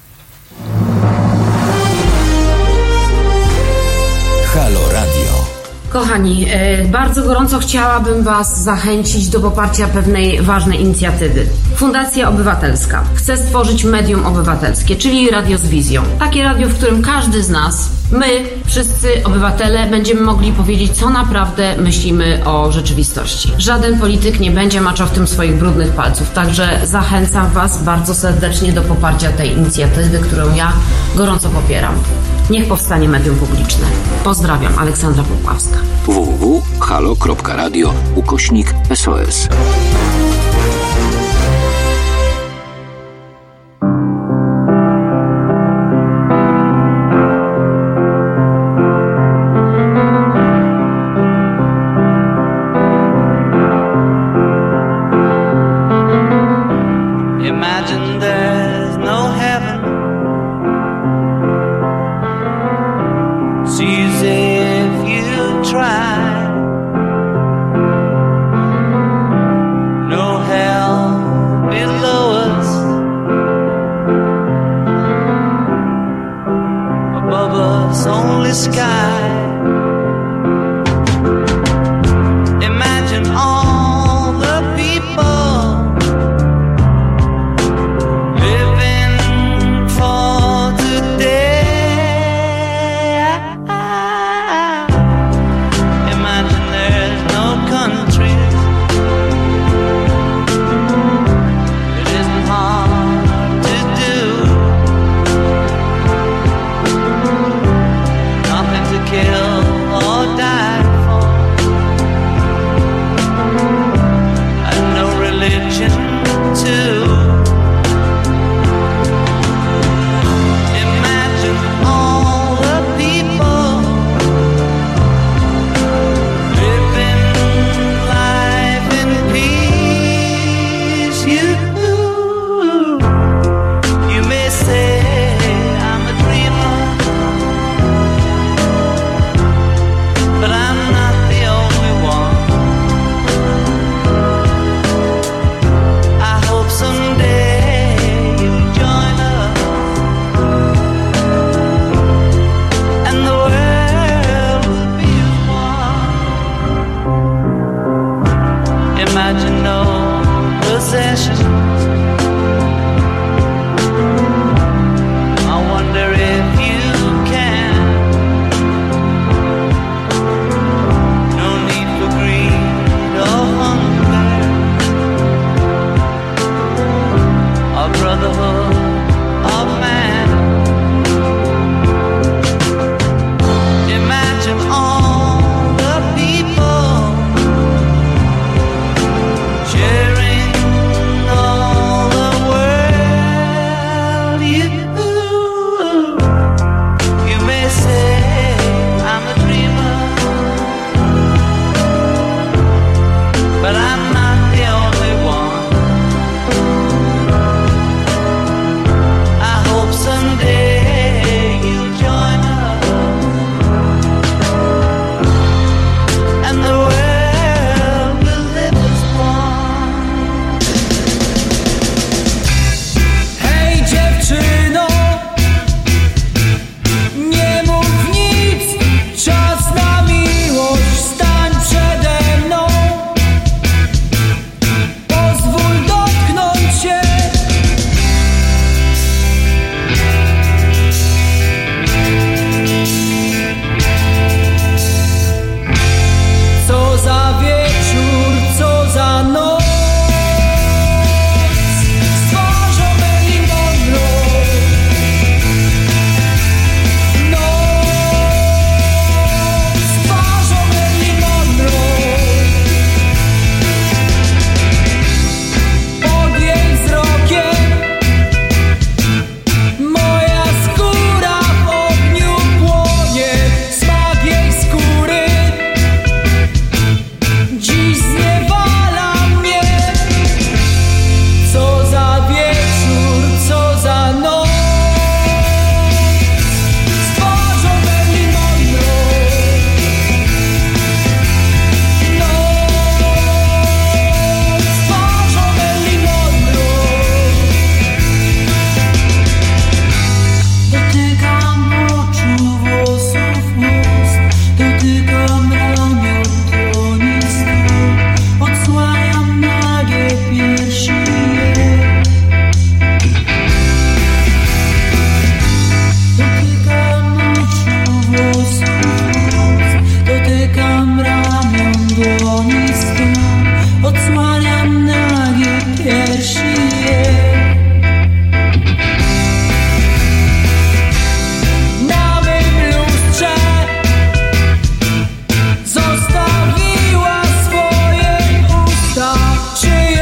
Kochani, e, bardzo gorąco chciałabym Was zachęcić do poparcia pewnej ważnej inicjatywy. Fundacja Obywatelska chce stworzyć medium obywatelskie, czyli radio z wizją. Takie radio, w którym każdy z nas, my, wszyscy obywatele, będziemy mogli powiedzieć, co naprawdę myślimy o rzeczywistości. Żaden polityk nie będzie maczał w tym swoich brudnych palców, także zachęcam Was bardzo serdecznie do poparcia tej inicjatywy, którą ja gorąco popieram. Niech powstanie medium publiczne. Pozdrawiam, Aleksandra Popławska. www.halo.radio ukośnik SOS. to